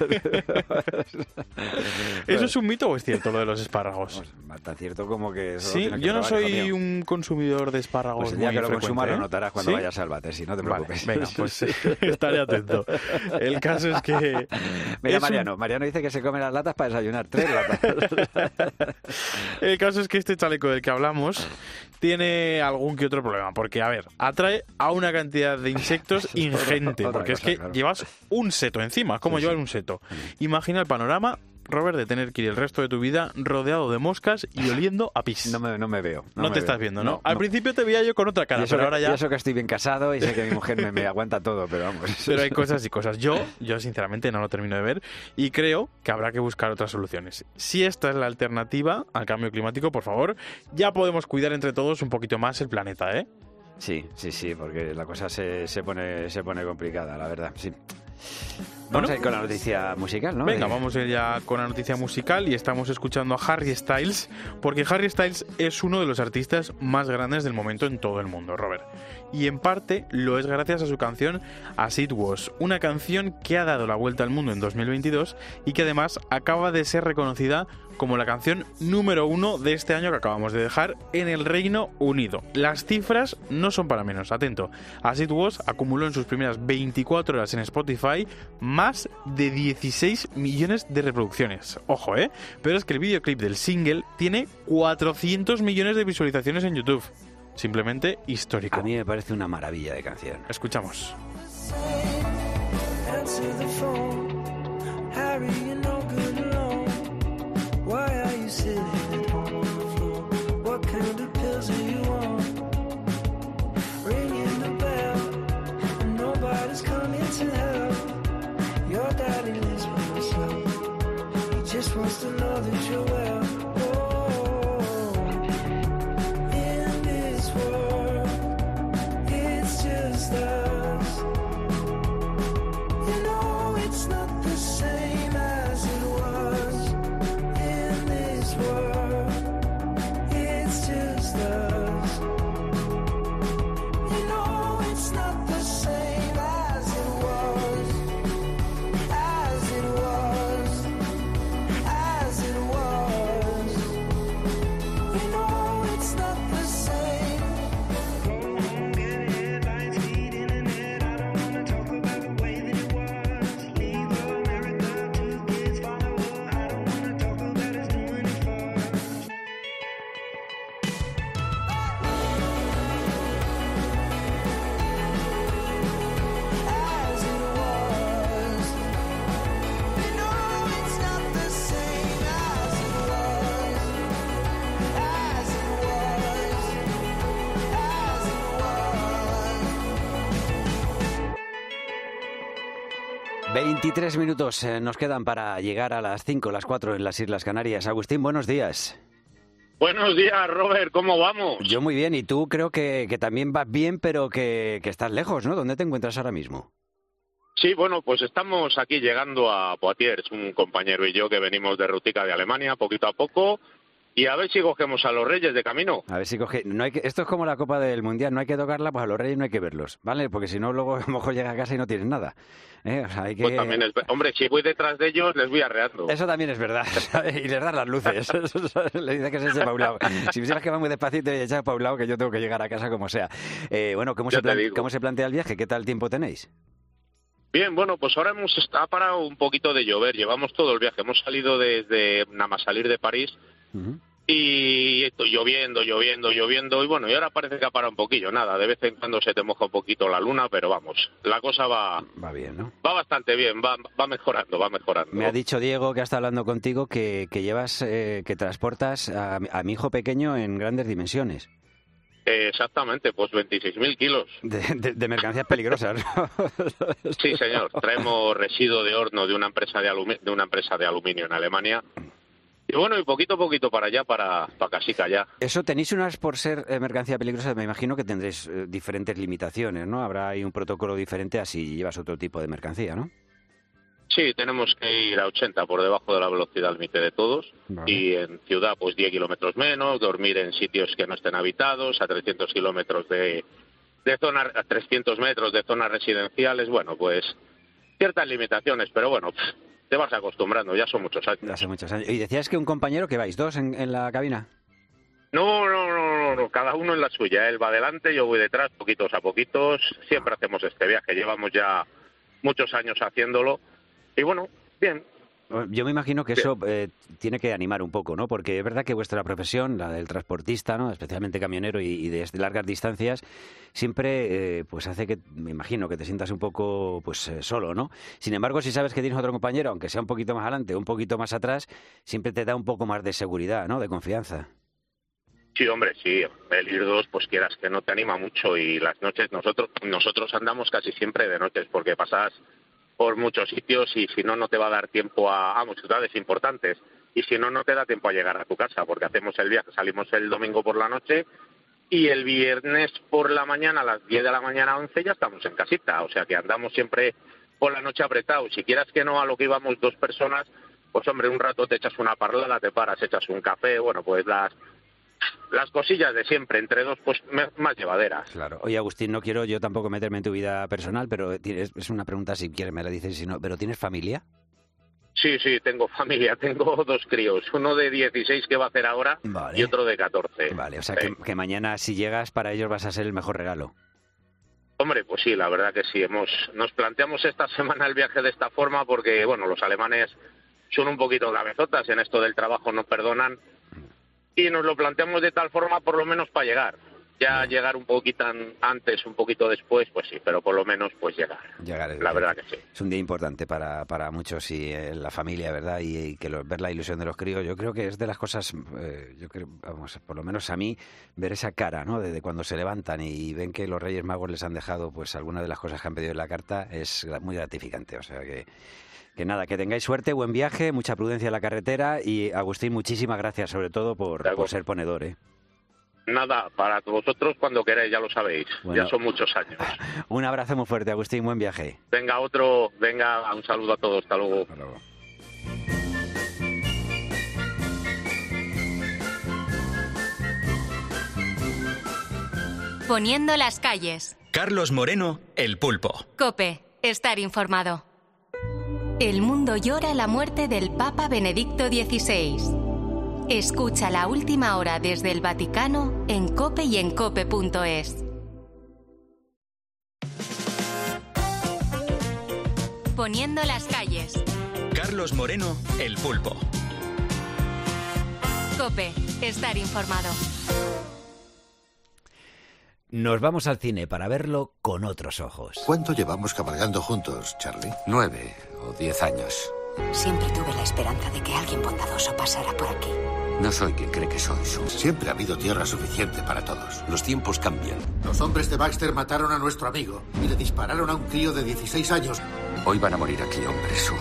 ¿Eso es un mito o es cierto lo de los espárragos? Tan cierto como que... eso Sí, que yo no soy un consumidor de espárragos Pues el día muy que lo consumas lo ¿eh? notarás cuando ¿Sí? vayas al bate, si no te Vale, preocupes. venga, [laughs] pues [laughs] estaré atento. El caso es que... [laughs] Mira, es un- Mariano, Mariano dice que se come las latas para desayunar, tres latas. El caso es que este chaleco del que hablamos tiene algún que otro problema, porque, a ver, atrae a una cantidad de insectos ingente, porque es que claro. llevas un seto encima, es como Sí, llevar un seto. Imagina el panorama, Robert, de tener que ir el resto de tu vida rodeado de moscas y oliendo a pis. No me, no me veo. No, me te veo. estás viendo, ¿no? No, Al principio te veía yo con otra cara, eso pero ahora ya... eso que estoy bien casado y sé que mi mujer me, me aguanta todo, pero vamos. [laughs] Pero hay cosas y cosas. Yo, yo sinceramente no lo termino de ver y creo que habrá que buscar otras soluciones. Si esta es la alternativa al cambio climático, por favor, ya podemos cuidar entre todos un poquito más el planeta, ¿eh? Sí, sí, sí, porque la cosa se, se, pone, se pone complicada, la verdad, sí. Vamos Bueno. a ir con la noticia musical, ¿no? Venga, vamos a ir ya con la noticia musical y estamos escuchando a Harry Styles, porque Harry Styles es uno de los artistas más grandes del momento en todo el mundo, Robert. Y en parte lo es gracias a su canción As It Was, una canción que ha dado la vuelta al mundo en 2022 y que además acaba de ser reconocida como la canción número uno de este año que acabamos de dejar en el Reino Unido. Las cifras no son para menos, atento. As It Was acumuló en sus primeras 24 horas en Spotify más de 16 millones de reproducciones. Ojo, ¿eh? Pero es que el videoclip del single tiene 400 millones de visualizaciones en YouTube. Simplemente histórico. A mí me parece una maravilla de canción. Escuchamos. Why are you sitting 23 minutos eh, nos quedan para llegar a las 5, las 4 en las Islas Canarias. Agustín, buenos días. Buenos días, Robert, ¿cómo vamos? Yo muy bien, y tú creo que, que también vas bien, pero que, que estás lejos, ¿no? ¿Dónde te encuentras ahora mismo? Sí, bueno, pues estamos aquí llegando a Poitiers, un compañero y yo que venimos de Rutica de Alemania, poquito a poco, y a ver si cogemos a los Reyes de camino. A ver si coge... No hay que... Esto es como la Copa del Mundial, no hay que tocarla, pues a los reyes no hay que verlos, ¿vale? Porque si no, luego [laughs] a lo mejor llega a casa y no tienes nada. ¿eh? O sea, hay que... Pues también es, hombre, si voy detrás de ellos les voy arreando. Eso también es verdad, [laughs] ¿sabes? y les das las luces. [laughs] Le dice que se eche pa' un lado. Si vieras que va muy despacito y echa para un lado, que yo tengo que llegar a casa como sea. Eh, bueno, ¿cómo Ya se, te plan- digo. ¿cómo se plantea el viaje? ¿Qué tal tiempo tenéis? Bien, bueno, pues ahora hemos ha parado un poquito de llover, llevamos todo el viaje, hemos salido desde nada más salir de París y esto, lloviendo, lloviendo, lloviendo y bueno, y ahora parece que ha parado un poquillo, nada, de vez en cuando se te moja un poquito la luna, pero vamos, la cosa va Va bien, ¿no? va bastante bien, va, va mejorando, va mejorando. Me ha dicho Diego, que ha estado hablando contigo, que, que llevas, eh, que transportas a, mi- a mi hijo pequeño en grandes dimensiones. Exactamente, pues 26.000 kilos. De, de- de mercancías peligrosas, ¿no? Sí, señor. Traemos residuo de horno de una empresa de, de una empresa de aluminio en Alemania Y bueno, y poquito a poquito para allá, para, para Casica ya. Eso tenéis unas por ser eh, mercancía peligrosa, me imagino que tendréis eh, diferentes limitaciones, ¿no? Habrá ahí un protocolo diferente así llevas otro tipo de mercancía, ¿no? Sí, tenemos que ir a 80 por debajo de la velocidad límite de todos. Vale. Y en ciudad, pues 10 kilómetros menos, dormir en sitios que no estén habitados, a 300 kilómetros de, de zona, a 300 metros de zonas residenciales. Bueno, pues ciertas limitaciones, pero bueno, pff, te vas acostumbrando, ya son muchos años. Hace muchos años. Y decías que un compañero que vais, dos en, en la cabina. No, no, no, no, cada uno en la suya. Él va adelante, yo voy detrás, poquitos a poquitos. Siempre hacemos este viaje, llevamos ya muchos años haciéndolo. Y bueno, bien, Yo me imagino que eso eh, tiene que animar un poco, ¿no? Porque es verdad que vuestra profesión, la del transportista, ¿no? Especialmente camionero y, y de largas distancias, siempre eh, pues hace que, me imagino, que te sientas un poco pues eh, solo, ¿no? Sin embargo, si sabes que tienes otro compañero, aunque sea un poquito más adelante, un poquito más atrás, siempre te da un poco más de seguridad, ¿no? De confianza. Sí, hombre, sí. El ir dos, pues quieras que no te anima mucho y las noches nosotros nosotros andamos casi siempre de noches porque pasas por muchos sitios y si no no te va a dar tiempo a, a muchas ciudades importantes y si no no te da tiempo a llegar a tu casa porque hacemos el viaje, salimos el domingo por la noche y el viernes por la mañana a las 10 de la mañana 11 ya estamos en casita, o sea que andamos siempre por la noche apretados. Si quieras que no a lo que íbamos dos personas, pues hombre, un rato te echas una parlada, te paras, echas un café, bueno, pues las las cosillas de siempre, entre dos, pues más llevaderas. Claro. Oye, Agustín, no quiero yo tampoco meterme en tu vida personal, pero tienes- es una pregunta si quieres me la dices, si no, pero ¿tienes familia? Sí, sí, tengo familia, [laughs] tengo dos críos, uno de 16 que va a hacer ahora y otro de 14. Vale, o sea que, que mañana si llegas para ellos vas a ser el mejor regalo. Hombre, pues sí, la verdad que sí. Hemos, nos planteamos esta [laughs] semana el viaje de esta forma porque, bueno, los alemanes son un poquito cabezotas en esto del trabajo, no perdonan. Y nos lo planteamos de tal forma, por lo menos para llegar. Ya llegar un poquito an- antes, un poquito después, pues sí, pero por lo menos pues llegar. Llegar La verdad que sí. Es un día importante para, para muchos y eh, la familia, ¿verdad? Y, y que lo- ver la ilusión de los críos, yo creo que es de las cosas, eh, yo creo, vamos, por lo menos a mí, ver esa cara, ¿no? De, de cuando se levantan y ven que los Reyes Magos les han dejado, pues, algunas de las cosas que han pedido en la carta, es muy gratificante. O sea que, que nada, que tengáis suerte, buen viaje, mucha prudencia en la carretera y, Agustín, muchísimas gracias, sobre todo por, por ser ponedor, ¿eh? Nada, para vosotros cuando queráis, ya lo sabéis. Bueno. Ya son muchos años. [laughs] Un abrazo muy fuerte, Agustín, buen viaje. Venga, otro, venga, un saludo a todos. Hasta luego. Poniendo las calles. Carlos Moreno, El Pulpo. Cope, estar informado. El mundo llora la muerte del Papa Benedicto XVI. Escucha la última hora desde el Vaticano en cope y en cope.es. Poniendo las calles. Carlos Moreno, El Pulpo. Cope, estar informado. Nos vamos al cine para verlo con otros ojos. ¿Cuánto llevamos cabalgando juntos, Charlie? Nueve o diez años. Siempre tuve la esperanza de que alguien bondadoso pasara por aquí. No soy quien cree que soy. Su- Siempre ha habido tierra suficiente para todos. Los tiempos cambian. Los hombres de Baxter mataron a nuestro amigo y le dispararon a un crío de 16 años. Hoy van a morir aquí hombres, Su.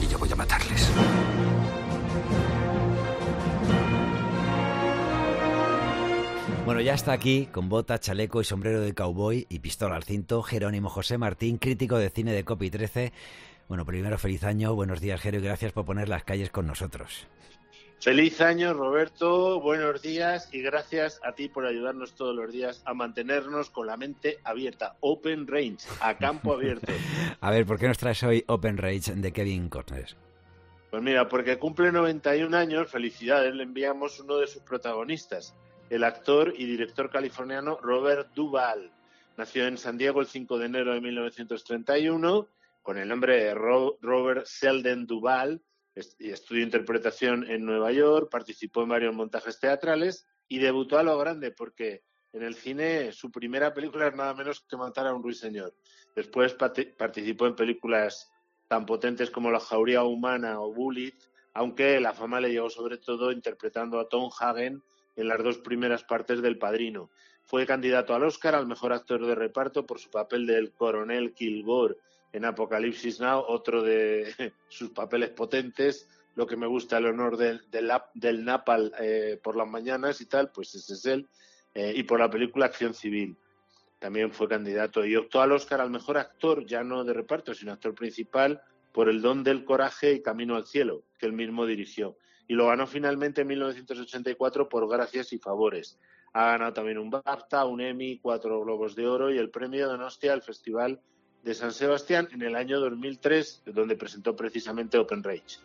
Y yo voy a matarles. Bueno, ya está aquí, con bota, chaleco y sombrero de cowboy y pistola al cinto, Jerónimo José Martín, crítico de cine de Copy 13. Bueno, primero feliz año, buenos días, Jero, y gracias por poner las calles con nosotros. Feliz año, Roberto. Buenos días y gracias a ti por ayudarnos todos los días a mantenernos con la mente abierta. Open range, a campo abierto. [laughs] A ver, ¿por qué nos traes hoy Open Rage de Kevin Costner? Pues mira, porque cumple 91 años, felicidades, le enviamos uno de sus protagonistas, el actor y director californiano Robert Duvall. Nació en San Diego el 5 de enero de 1931 con el nombre de Ro- Robert Selden Duvall y estudió interpretación en Nueva York, participó en varios montajes teatrales y debutó a lo grande porque en el cine su primera película es nada menos que Matar a un ruiseñor. Después participó en películas tan potentes como La Jauría Humana o Bullet, aunque la fama le llegó sobre todo interpretando a Tom Hagen en las dos primeras partes del Padrino. Fue candidato al Oscar al mejor actor de reparto por su papel del coronel Kilgore en Apocalipsis Now, otro de [laughs] sus papeles potentes, lo que me gusta, el honor del, del, del Napal eh, por las mañanas y tal, pues ese es él. Eh, y por la película Acción Civil. También fue candidato y optó al Oscar al mejor actor, ya no de reparto, sino actor principal, por El don del coraje y Camino al cielo, que él mismo dirigió. Y lo ganó finalmente en 1984 por Gracias y Favores. Ha ganado también un BAFTA, un Emmy, cuatro Globos de Oro y el premio de Nostia al Festival de San Sebastián en el año 2003, donde presentó precisamente Open Rage,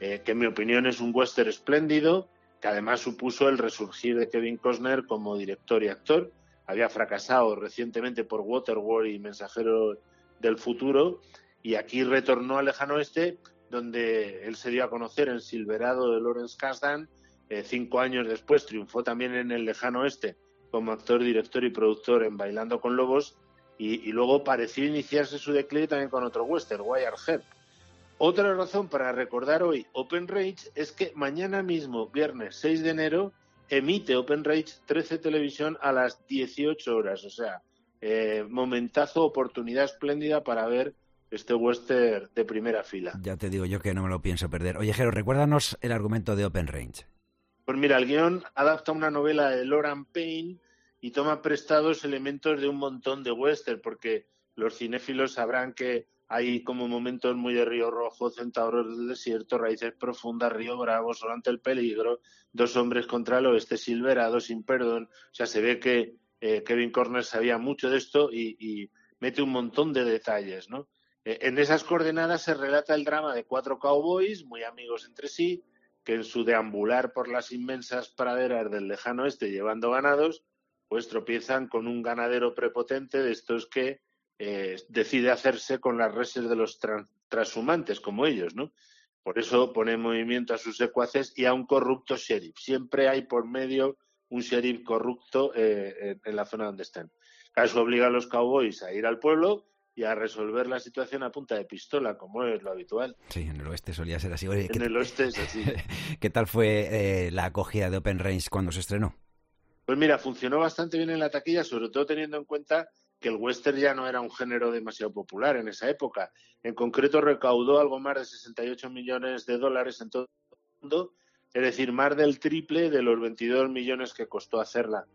eh, que en mi opinión es un western espléndido, que además supuso el resurgir de Kevin Costner como director y actor. Había fracasado recientemente por Waterworld y Mensajero del Futuro, y aquí retornó al lejano oeste, donde él se dio a conocer en Silverado de Lawrence Kasdan. Eh, cinco años después triunfó también en el lejano oeste como actor, director y productor en Bailando con Lobos, y, luego pareció iniciarse su declive también con otro western, Wire Head. Otra razón para recordar hoy Open Rage es que mañana mismo, viernes 6 de enero, emite Open Rage 13 Televisión a las 18 horas. O sea, eh, momentazo, oportunidad espléndida para ver este western de primera fila. Ya te digo yo que no me lo pienso perder. Oye, Jero, recuérdanos el argumento de Open Range. Pues mira, el guion adapta una novela de Loran Payne y toma prestados elementos de un montón de western, porque los cinéfilos sabrán que hay como momentos muy de Río Rojo, Centauros del Desierto, Raíces Profundas, Río Bravo, Solo ante el Peligro, Dos Hombres contra el Oeste, Silverado, Sin Perdón. O sea, se ve que eh, Kevin Corner sabía mucho de esto y, y, mete un montón de detalles, ¿no? Eh, en esas coordenadas se relata el drama de cuatro cowboys, muy amigos entre sí, que en su deambular por las inmensas praderas del lejano oeste llevando ganados, pues tropiezan con un ganadero prepotente de estos que eh, decide hacerse con las reses de los tra transhumantes, como ellos, ¿no? Por eso pone en movimiento a sus secuaces y a un corrupto sheriff. Siempre hay por medio un sheriff corrupto eh, en la zona donde están. Eso obliga a los cowboys a ir al pueblo y a resolver la situación a punta de pistola, como es lo habitual. Sí, en el oeste solía ser así. Oye, en el oeste es así. [laughs] ¿Qué tal fue eh, la acogida de Open Range cuando se estrenó? Pues mira, funcionó bastante bien en la taquilla, sobre todo teniendo en cuenta que el western ya no era un género demasiado popular en esa época. En concreto, recaudó algo más de 68 millones de dólares en todo el mundo, es decir, más del triple de los 22 millones que costó hacerla.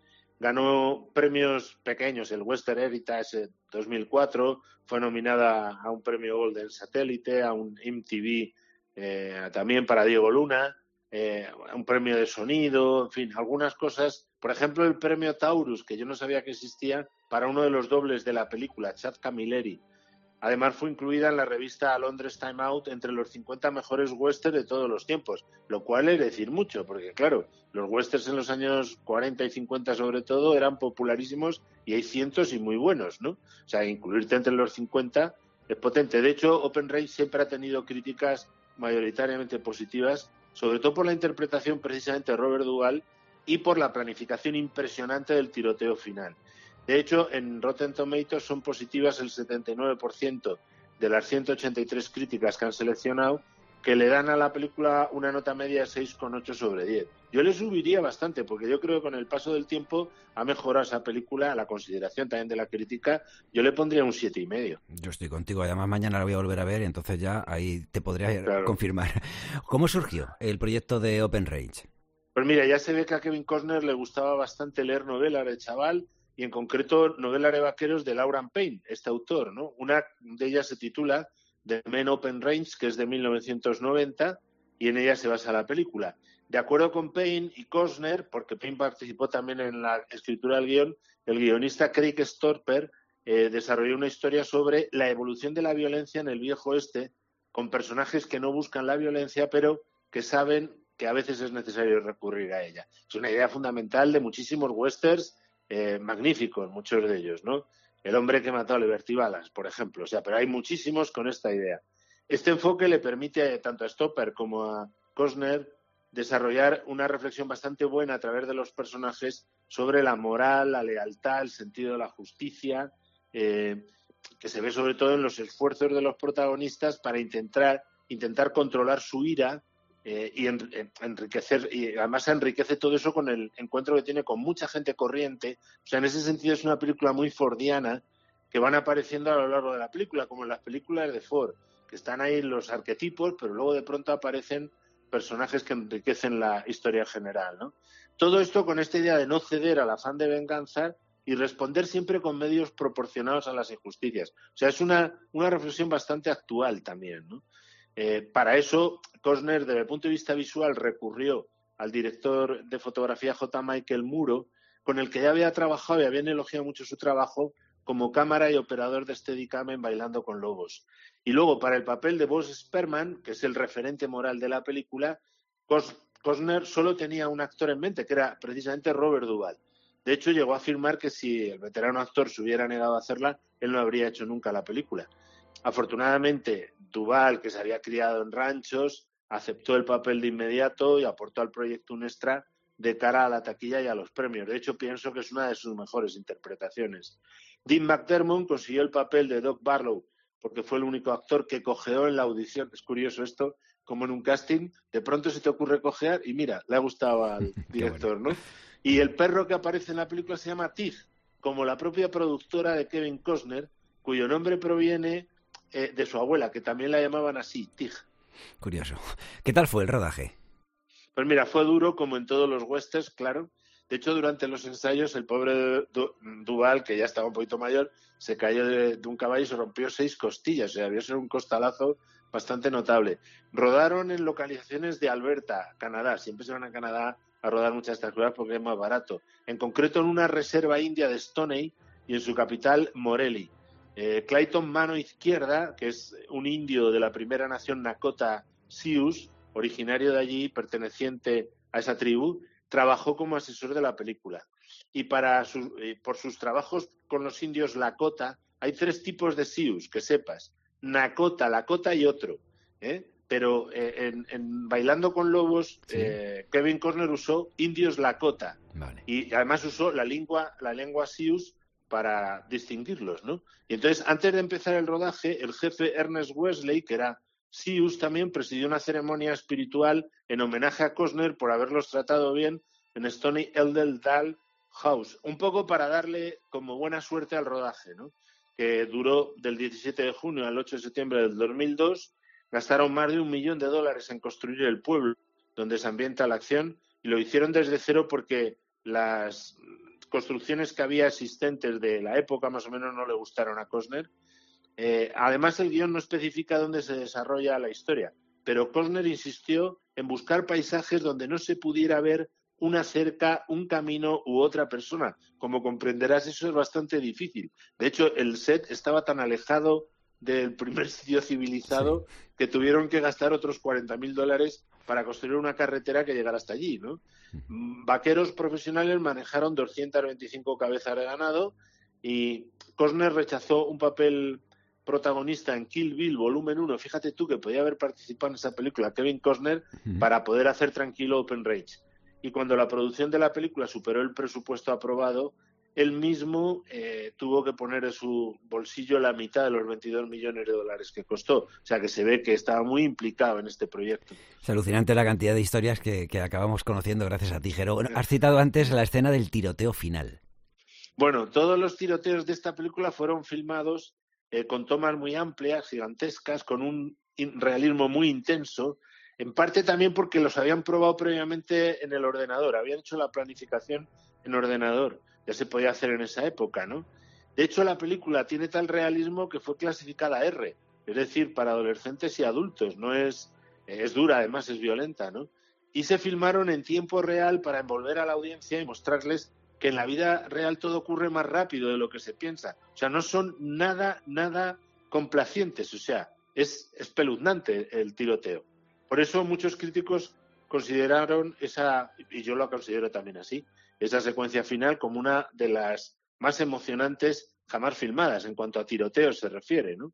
Ganó premios pequeños, el Western Heritage 2004, fue nominada a un premio Golden Satélite, a un MTV eh, también para Diego Luna, eh, un premio de sonido, en fin, algunas cosas. Por ejemplo, el premio Taurus, que yo no sabía que existía, para uno de los dobles de la película, Chad Camilleri. Además, fue incluida en la revista Londres Time Out entre los 50 mejores westerns de todos los tiempos, lo cual es decir mucho, porque claro, los westerns en los años 40 y 50 sobre todo eran popularísimos y hay cientos y muy buenos, ¿no? O sea, incluirte entre los 50 es potente. De hecho, Open Range siempre ha tenido críticas mayoritariamente positivas, sobre todo por la interpretación precisamente de Robert Duvall y por la planificación impresionante del tiroteo final. De hecho, en Rotten Tomatoes son positivas el 79% de las 183 críticas que han seleccionado, que le dan a la película una nota media de 6,8 sobre 10. Yo le subiría bastante, porque yo creo que con el paso del tiempo ha mejorado esa película, la consideración también de la crítica, yo le pondría un 7,5. Yo estoy contigo, además mañana la voy a volver a ver y entonces ya ahí te podría claro. confirmar. [laughs] ¿Cómo surgió el proyecto de Open Range? Pues mira, ya se ve que a Kevin Costner le gustaba bastante leer novelas de chaval, y en concreto novelas de vaqueros de Laura Payne, este autor, ¿no? Una de ellas se titula The Men Open Range, que es de 1990, y en ella se basa la película. De acuerdo con Payne y Costner, porque Payne participó también en la escritura del guion, el guionista Craig Storper eh, desarrolló una historia sobre la evolución de la violencia en el viejo oeste, con personajes que no buscan la violencia, pero que saben que a veces es necesario recurrir a ella. Es una idea fundamental de muchísimos westerns eh, magníficos, muchos de ellos, ¿no? El hombre que mató a Liberty Balance, por ejemplo. O sea, pero hay muchísimos con esta idea. Este enfoque le permite tanto a Stopper como a Costner desarrollar una reflexión bastante buena a través de los personajes sobre la moral, la lealtad, el sentido de la justicia, eh, que se ve sobre todo en los esfuerzos de los protagonistas para intentar, intentar controlar su ira eh, y en, enriquecer y además enriquece todo eso con el encuentro que tiene con mucha gente corriente o sea en ese sentido es una película muy fordiana que van apareciendo a lo largo de la película como en las películas de Ford que están ahí los arquetipos pero luego de pronto aparecen personajes que enriquecen la historia general, ¿no? Todo esto con esta idea de no ceder al afán de venganza y responder siempre con medios proporcionados a las injusticias. O sea, es una, una reflexión bastante actual también, ¿no? Eh, para eso, Cosner, desde el punto de vista visual, recurrió al director de fotografía J. Michael Muro, con el que ya había trabajado y habían elogiado mucho su trabajo como cámara y operador de Steadicam en Bailando con Lobos. Y luego, para el papel de Boss Sperman, que es el referente moral de la película, Cosner solo tenía un actor en mente, que era precisamente Robert Duvall. De hecho, llegó a afirmar que si el veterano actor se hubiera negado a hacerla, él no habría hecho nunca la película. Afortunadamente, Duvall, que se había criado en ranchos, aceptó el papel de inmediato y aportó al proyecto un extra de cara a la taquilla y a los premios. De hecho, pienso que es una de sus mejores interpretaciones. Dean McDermott consiguió el papel de Doc Barlow porque fue el único actor que cojeó en la audición. Es curioso esto, como en un casting, de pronto se te ocurre cojear y mira, le ha gustado al [laughs] director, ¿no? Y el perro que aparece en la película se llama Tig, como la propia productora de Kevin Costner, cuyo nombre proviene eh, de su abuela, que también la llamaban así, Tig. Curioso. ¿Qué tal fue el rodaje? Pues mira, fue duro como en todos los westerns, claro. De hecho, durante los ensayos, el pobre Duval, que ya estaba un poquito mayor, se cayó de, un caballo y se rompió seis costillas. O sea, debió ser un costalazo bastante notable. Rodaron en localizaciones de Alberta, Canadá. Siempre se van a Canadá a rodar muchas de estas cosas porque es más barato. En concreto, en una reserva india de Stoney y en su capital, Morelli. Eh, Clayton Mano Izquierda, que es un indio de la primera nación Nakota Sioux, originario de allí, perteneciente a esa tribu, trabajó como asesor de la película. Y para eh, por sus trabajos con los indios Lakota, hay tres tipos de Sioux, que sepas. Nakota, Lakota y otro. ¿eh? Pero eh, en, Bailando con Lobos, Kevin Corner usó indios Lakota. Y además usó la lengua, la lengua Sioux para distinguirlos, ¿no? Y entonces, antes de empezar el rodaje, el jefe Ernest Wesley, que era Sius también presidió una ceremonia espiritual en homenaje a Cosner por haberlos tratado bien en Stony Eldel House, un poco para darle como buena suerte al rodaje, ¿no? que duró del 17 de junio al 8 de septiembre del 2002. Gastaron más de un millón de dólares en construir el pueblo donde se ambienta la acción y lo hicieron desde cero porque las construcciones que había existentes de la época más o menos no le gustaron a Cosner eh, además, el guion no especifica dónde se desarrolla la historia, pero Cosner insistió en buscar paisajes donde no se pudiera ver una cerca, un camino u otra persona. Como comprenderás, eso es bastante difícil. De hecho, el set estaba tan alejado del primer sitio civilizado que tuvieron que gastar otros 40.000 dólares para construir una carretera que llegara hasta allí. ¿no? Vaqueros profesionales manejaron 225 cabezas de ganado y Cosner rechazó un papel protagonista en Kill Bill volumen 1, fíjate tú que podía haber participado en esa película Kevin Costner para poder hacer tranquilo Open Rage. Y cuando la producción de la película superó el presupuesto aprobado, él mismo eh, tuvo que poner en su bolsillo la mitad de los 22 millones de dólares que costó. O sea que se ve que estaba muy implicado en este proyecto. Es alucinante la cantidad de historias que, acabamos conociendo gracias a ti, Jero. has citado antes la escena del tiroteo final. Bueno, todos los tiroteos de esta película fueron filmados eh, con tomas muy amplias, gigantescas, con un realismo muy intenso, en parte también porque los habían probado previamente en el ordenador, habían hecho la planificación en ordenador, ya se podía hacer en esa época, ¿no? De hecho, la película tiene tal realismo que fue clasificada R, es decir, para adolescentes y adultos, no es, es dura, además es violenta, ¿no? Y se filmaron en tiempo real para envolver a la audiencia y mostrarles que en la vida real todo ocurre más rápido de lo que se piensa. O sea, no son nada, nada complacientes. O sea, es espeluznante el tiroteo. Por eso muchos críticos consideraron esa, y yo lo considero también así, esa secuencia final como una de las más emocionantes jamás filmadas en cuanto a tiroteos se refiere. ¿no?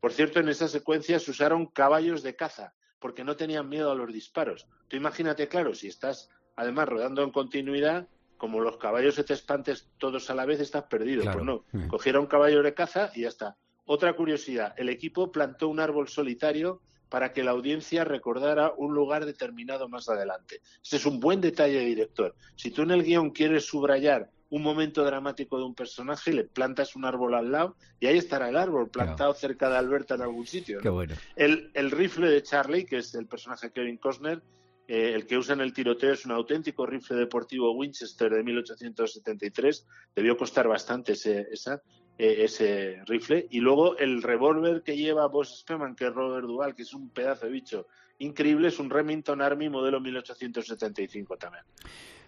Por cierto, en esa secuencia se usaron caballos de caza porque no tenían miedo a los disparos. Tú imagínate, claro, si estás además rodando en continuidad, como los caballos se te espantes todos a la vez, estás perdido. Pues no, mm. cogieron caballo de caza y ya está. Otra curiosidad, el equipo plantó un árbol solitario para que la audiencia recordara un lugar determinado más adelante. Ese es un buen detalle de director. Si tú en el guion quieres subrayar un momento dramático de un personaje le plantas un árbol al lado y ahí estará el árbol plantado cerca de Alberta en algún sitio. ¿no? Qué bueno. El, el rifle de Charlie, que es el personaje Kevin Costner, eh, el que usa en el tiroteo es un auténtico rifle deportivo Winchester de 1873. Debió costar bastante ese, esa, eh, ese rifle. Y luego el revólver que lleva Boss Spearman, que es Robert Duval, que es un pedazo de bicho increíble, es un Remington Army modelo 1875 también.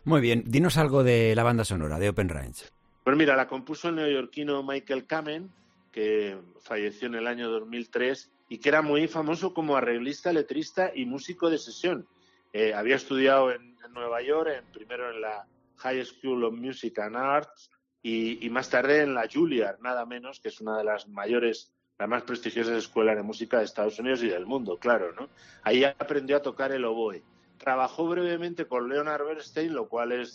Muy bien, dinos algo de la banda sonora de Open Range. Pues mira, la compuso el neoyorquino Michael Kamen, que falleció en el año 2003 y que era muy famoso como arreglista, letrista y músico de sesión. Eh, había estudiado en, en Nueva York, en, primero en la High School of Music and Arts y, más tarde en la Juilliard, nada menos, que es una de las mayores, las más prestigiosas escuelas de música de Estados Unidos y del mundo, claro, ¿no? Ahí aprendió a tocar el oboe. Trabajó brevemente con Leonard Bernstein, lo cual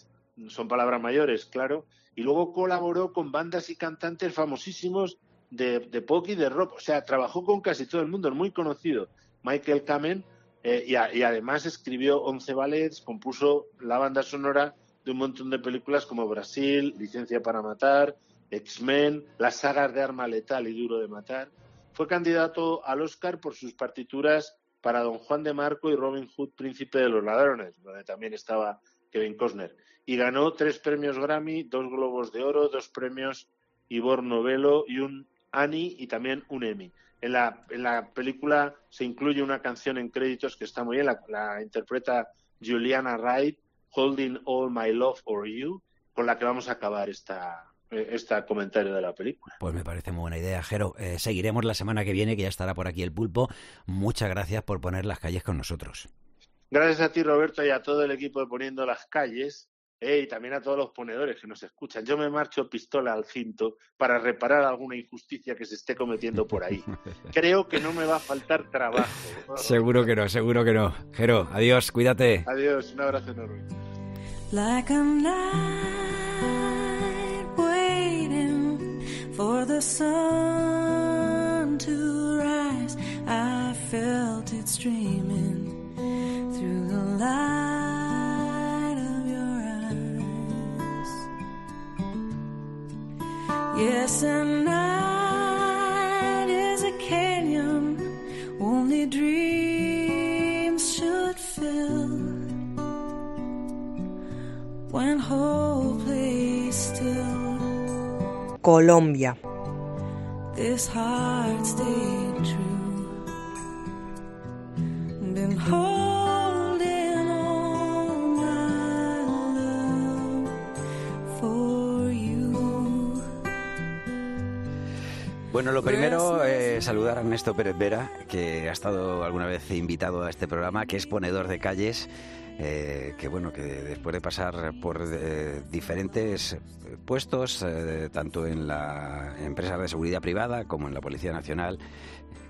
son palabras mayores, claro, y luego colaboró con bandas y cantantes famosísimos de, de pop y de rock. O sea, trabajó con casi todo el mundo, es muy conocido. Michael Kamen, eh, y, y además escribió 11 ballets, compuso la banda sonora de un montón de películas como Brasil, Licencia para Matar, X-Men, las sagas de Arma Letal y Duro de Matar. Fue candidato al Oscar por sus partituras para Don Juan de Marco y Robin Hood, Príncipe de los Ladrones, donde también estaba Kevin Costner. Y ganó tres premios Grammy, dos Globos de Oro, dos premios Ivor Novello y un Annie y también un Emmy. En la, película se incluye una canción en créditos que está muy bien, la, la interpreta Juliana Wright, Holding All My Love for You, con la que vamos a acabar esta, este comentario de la película. Pues me parece muy buena idea, Jero. Eh, seguiremos la semana que viene, que ya estará por aquí el pulpo. Muchas gracias por poner las calles con nosotros. Gracias a ti, Roberto, y a todo el equipo de Poniendo las Calles, eh, y también a todos los ponedores que nos escuchan. Yo me marcho pistola al cinto para reparar alguna injusticia que se esté cometiendo por ahí. [laughs] Creo que no me va a faltar trabajo. Seguro que no, seguro que no. Jero, adiós, cuídate. Adiós, un abrazo enorme. Like a night waiting for the sun to rise. I felt it streaming through the light of your eyes. Yes, and night Colombia. This heart stayed true. Been holding on my love for you. Bueno, lo primero es saludar a Ernesto Pérez Vera, que ha estado alguna vez invitado a este programa, que es ponedor de calles. Eh, que bueno, que después de pasar por eh, diferentes puestos, eh, tanto en la empresa de seguridad privada como en la Policía Nacional,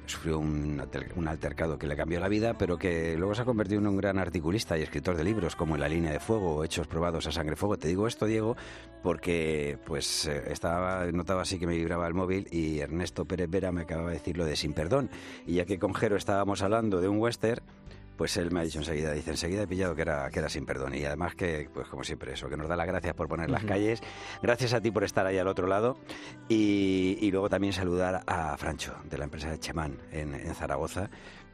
sufrió un, un altercado que le cambió la vida, pero que luego se ha convertido en un gran articulista y escritor de libros como En la línea de fuego Hechos probados a sangre fuego. Te digo esto, Diego, porque pues eh, estaba notaba así que me vibraba el móvil y Ernesto Pérez Vera me acababa de decir lo de Sin Perdón. Y ya que con Jero estábamos hablando de un western, pues él me ha dicho enseguida, dice, enseguida he pillado que era, que era sin perdón. Y además que, pues como siempre, eso, que nos da las gracias por poner las calles. Gracias a ti por estar ahí al otro lado. Y, y luego también saludar a Francho, de la empresa de Chemán, en, en Zaragoza.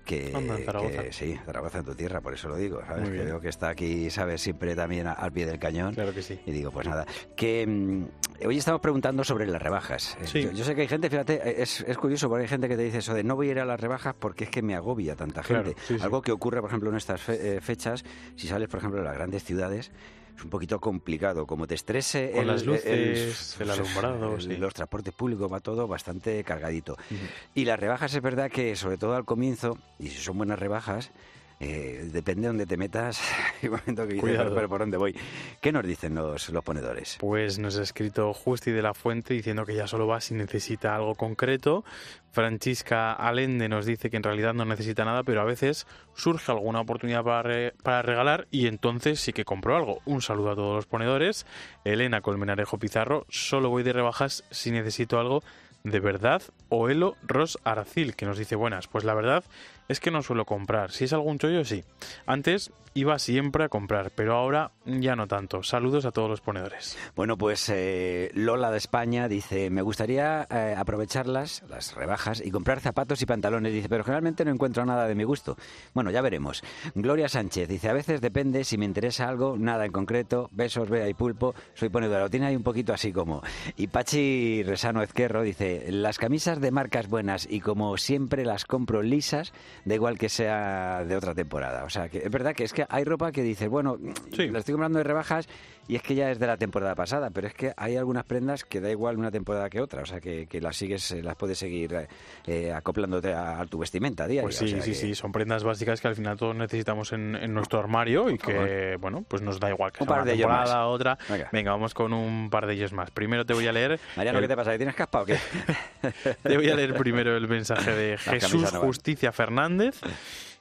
Que, Anda, en Zaragoza. que- sí, Zaragoza en tu tierra, por eso lo digo, ¿sabes? Que veo que está aquí, ¿sabes? Siempre también a- al pie del cañón. Claro que sí. Y digo, pues nada, que mm, hoy estamos preguntando sobre las rebajas. Eh, Sí. Yo, yo sé que hay gente, fíjate, eh, es, es curioso porque hay gente que te dice eso de no voy a ir a las rebajas porque es que me agobia tanta Claro, gente. sí, sí. Algo que ocurre, por ejemplo, en estas fe- eh, fechas, si sales, por ejemplo, de las grandes ciudades, es un poquito complicado. Como te estrese Con las luces, el alumbrado, el- sí. los transportes públicos, va todo bastante cargadito. Y las rebajas es verdad que, sobre todo al comienzo, y si son buenas rebajas, eh, depende de dónde te metas, [laughs] hay un momento que dices, Cuidado. pero, pero ¿por dónde voy? ¿Qué nos dicen los, los ponedores? Pues nos ha escrito Justi de la Fuente diciendo que ya solo va si necesita algo concreto. Francisca Alende nos dice que en realidad no necesita nada, pero a veces surge alguna oportunidad para, re- para regalar y entonces sí que compro algo. Un saludo a todos los ponedores. Elena Colmenarejo Pizarro, solo voy de rebajas si necesito algo ¿De verdad? O Elo Ros Arcil, que nos dice buenas. Pues la verdad es que no suelo comprar. Si es algún chollo, sí. Antes iba siempre a comprar, pero ahora ya no tanto. Saludos a todos los ponedores. Bueno, pues eh, Lola de España dice, me gustaría eh, aprovecharlas, las rebajas, y comprar zapatos y pantalones. Dice, pero generalmente no encuentro nada de mi gusto. Bueno, ya veremos. Gloria Sánchez dice, a veces depende si me interesa algo, nada en concreto. Besos, vea y pulpo. Soy ponedora. Lo tiene ahí un poquito así como. Y Pachi Resano Ezquerro dice, las camisas de marcas buenas y como siempre las compro lisas, da igual que sea de otra temporada. O sea, que es verdad que es que hay ropa que dices, bueno, la estoy comprando de rebajas y es que ya es de la temporada pasada, pero es que hay algunas prendas que da igual una temporada que otra, o sea, que, que las sigues, eh, las puedes seguir eh, eh, acoplándote a, a tu vestimenta diaria. Pues sí, o sea sí, que- sí, son prendas básicas que al final todos necesitamos en, en nuestro armario y que, bueno, pues nos da igual que Un sea par una de ellos más. temporada, otra. Venga. Venga. vamos con un par de ellos más. Primero te voy a leer... Mariano, el- ¿qué te pasa? ¿Que ¿Tienes caspa o qué? [laughs] Te voy a leer primero el mensaje de Jesús no. Justicia Fernández.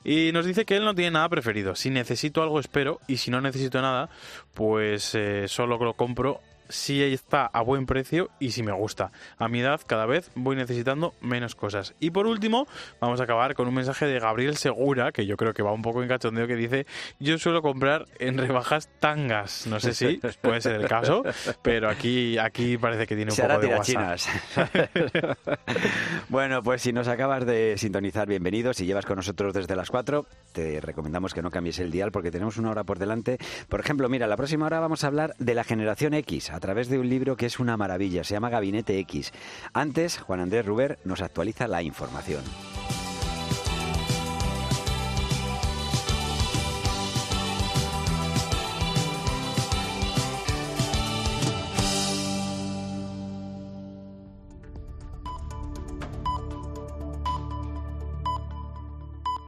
Y nos dice que él no tiene nada preferido. Si necesito algo, espero. Y si no necesito nada, pues eh, solo lo compro si está a buen precio y si me gusta. A mi edad cada vez voy necesitando menos cosas. Y por último, vamos a acabar con un mensaje de Gabriel Segura, que yo creo que va un poco en cachondeo, que dice, yo suelo comprar en rebajas tangas. No sé si [laughs] puede ser el caso, pero aquí, aquí parece que tiene un Se poco de WhatsApp. [laughs] bueno, pues si nos acabas de sintonizar, bienvenidos. Si llevas con nosotros desde las 4, te recomendamos que no cambies el dial porque tenemos una hora por delante. Por ejemplo, mira, la próxima hora vamos a hablar de la generación X a través de un libro que es una maravilla. Se llama Gabinete X. Antes, Juan Andrés Ruber nos actualiza la información.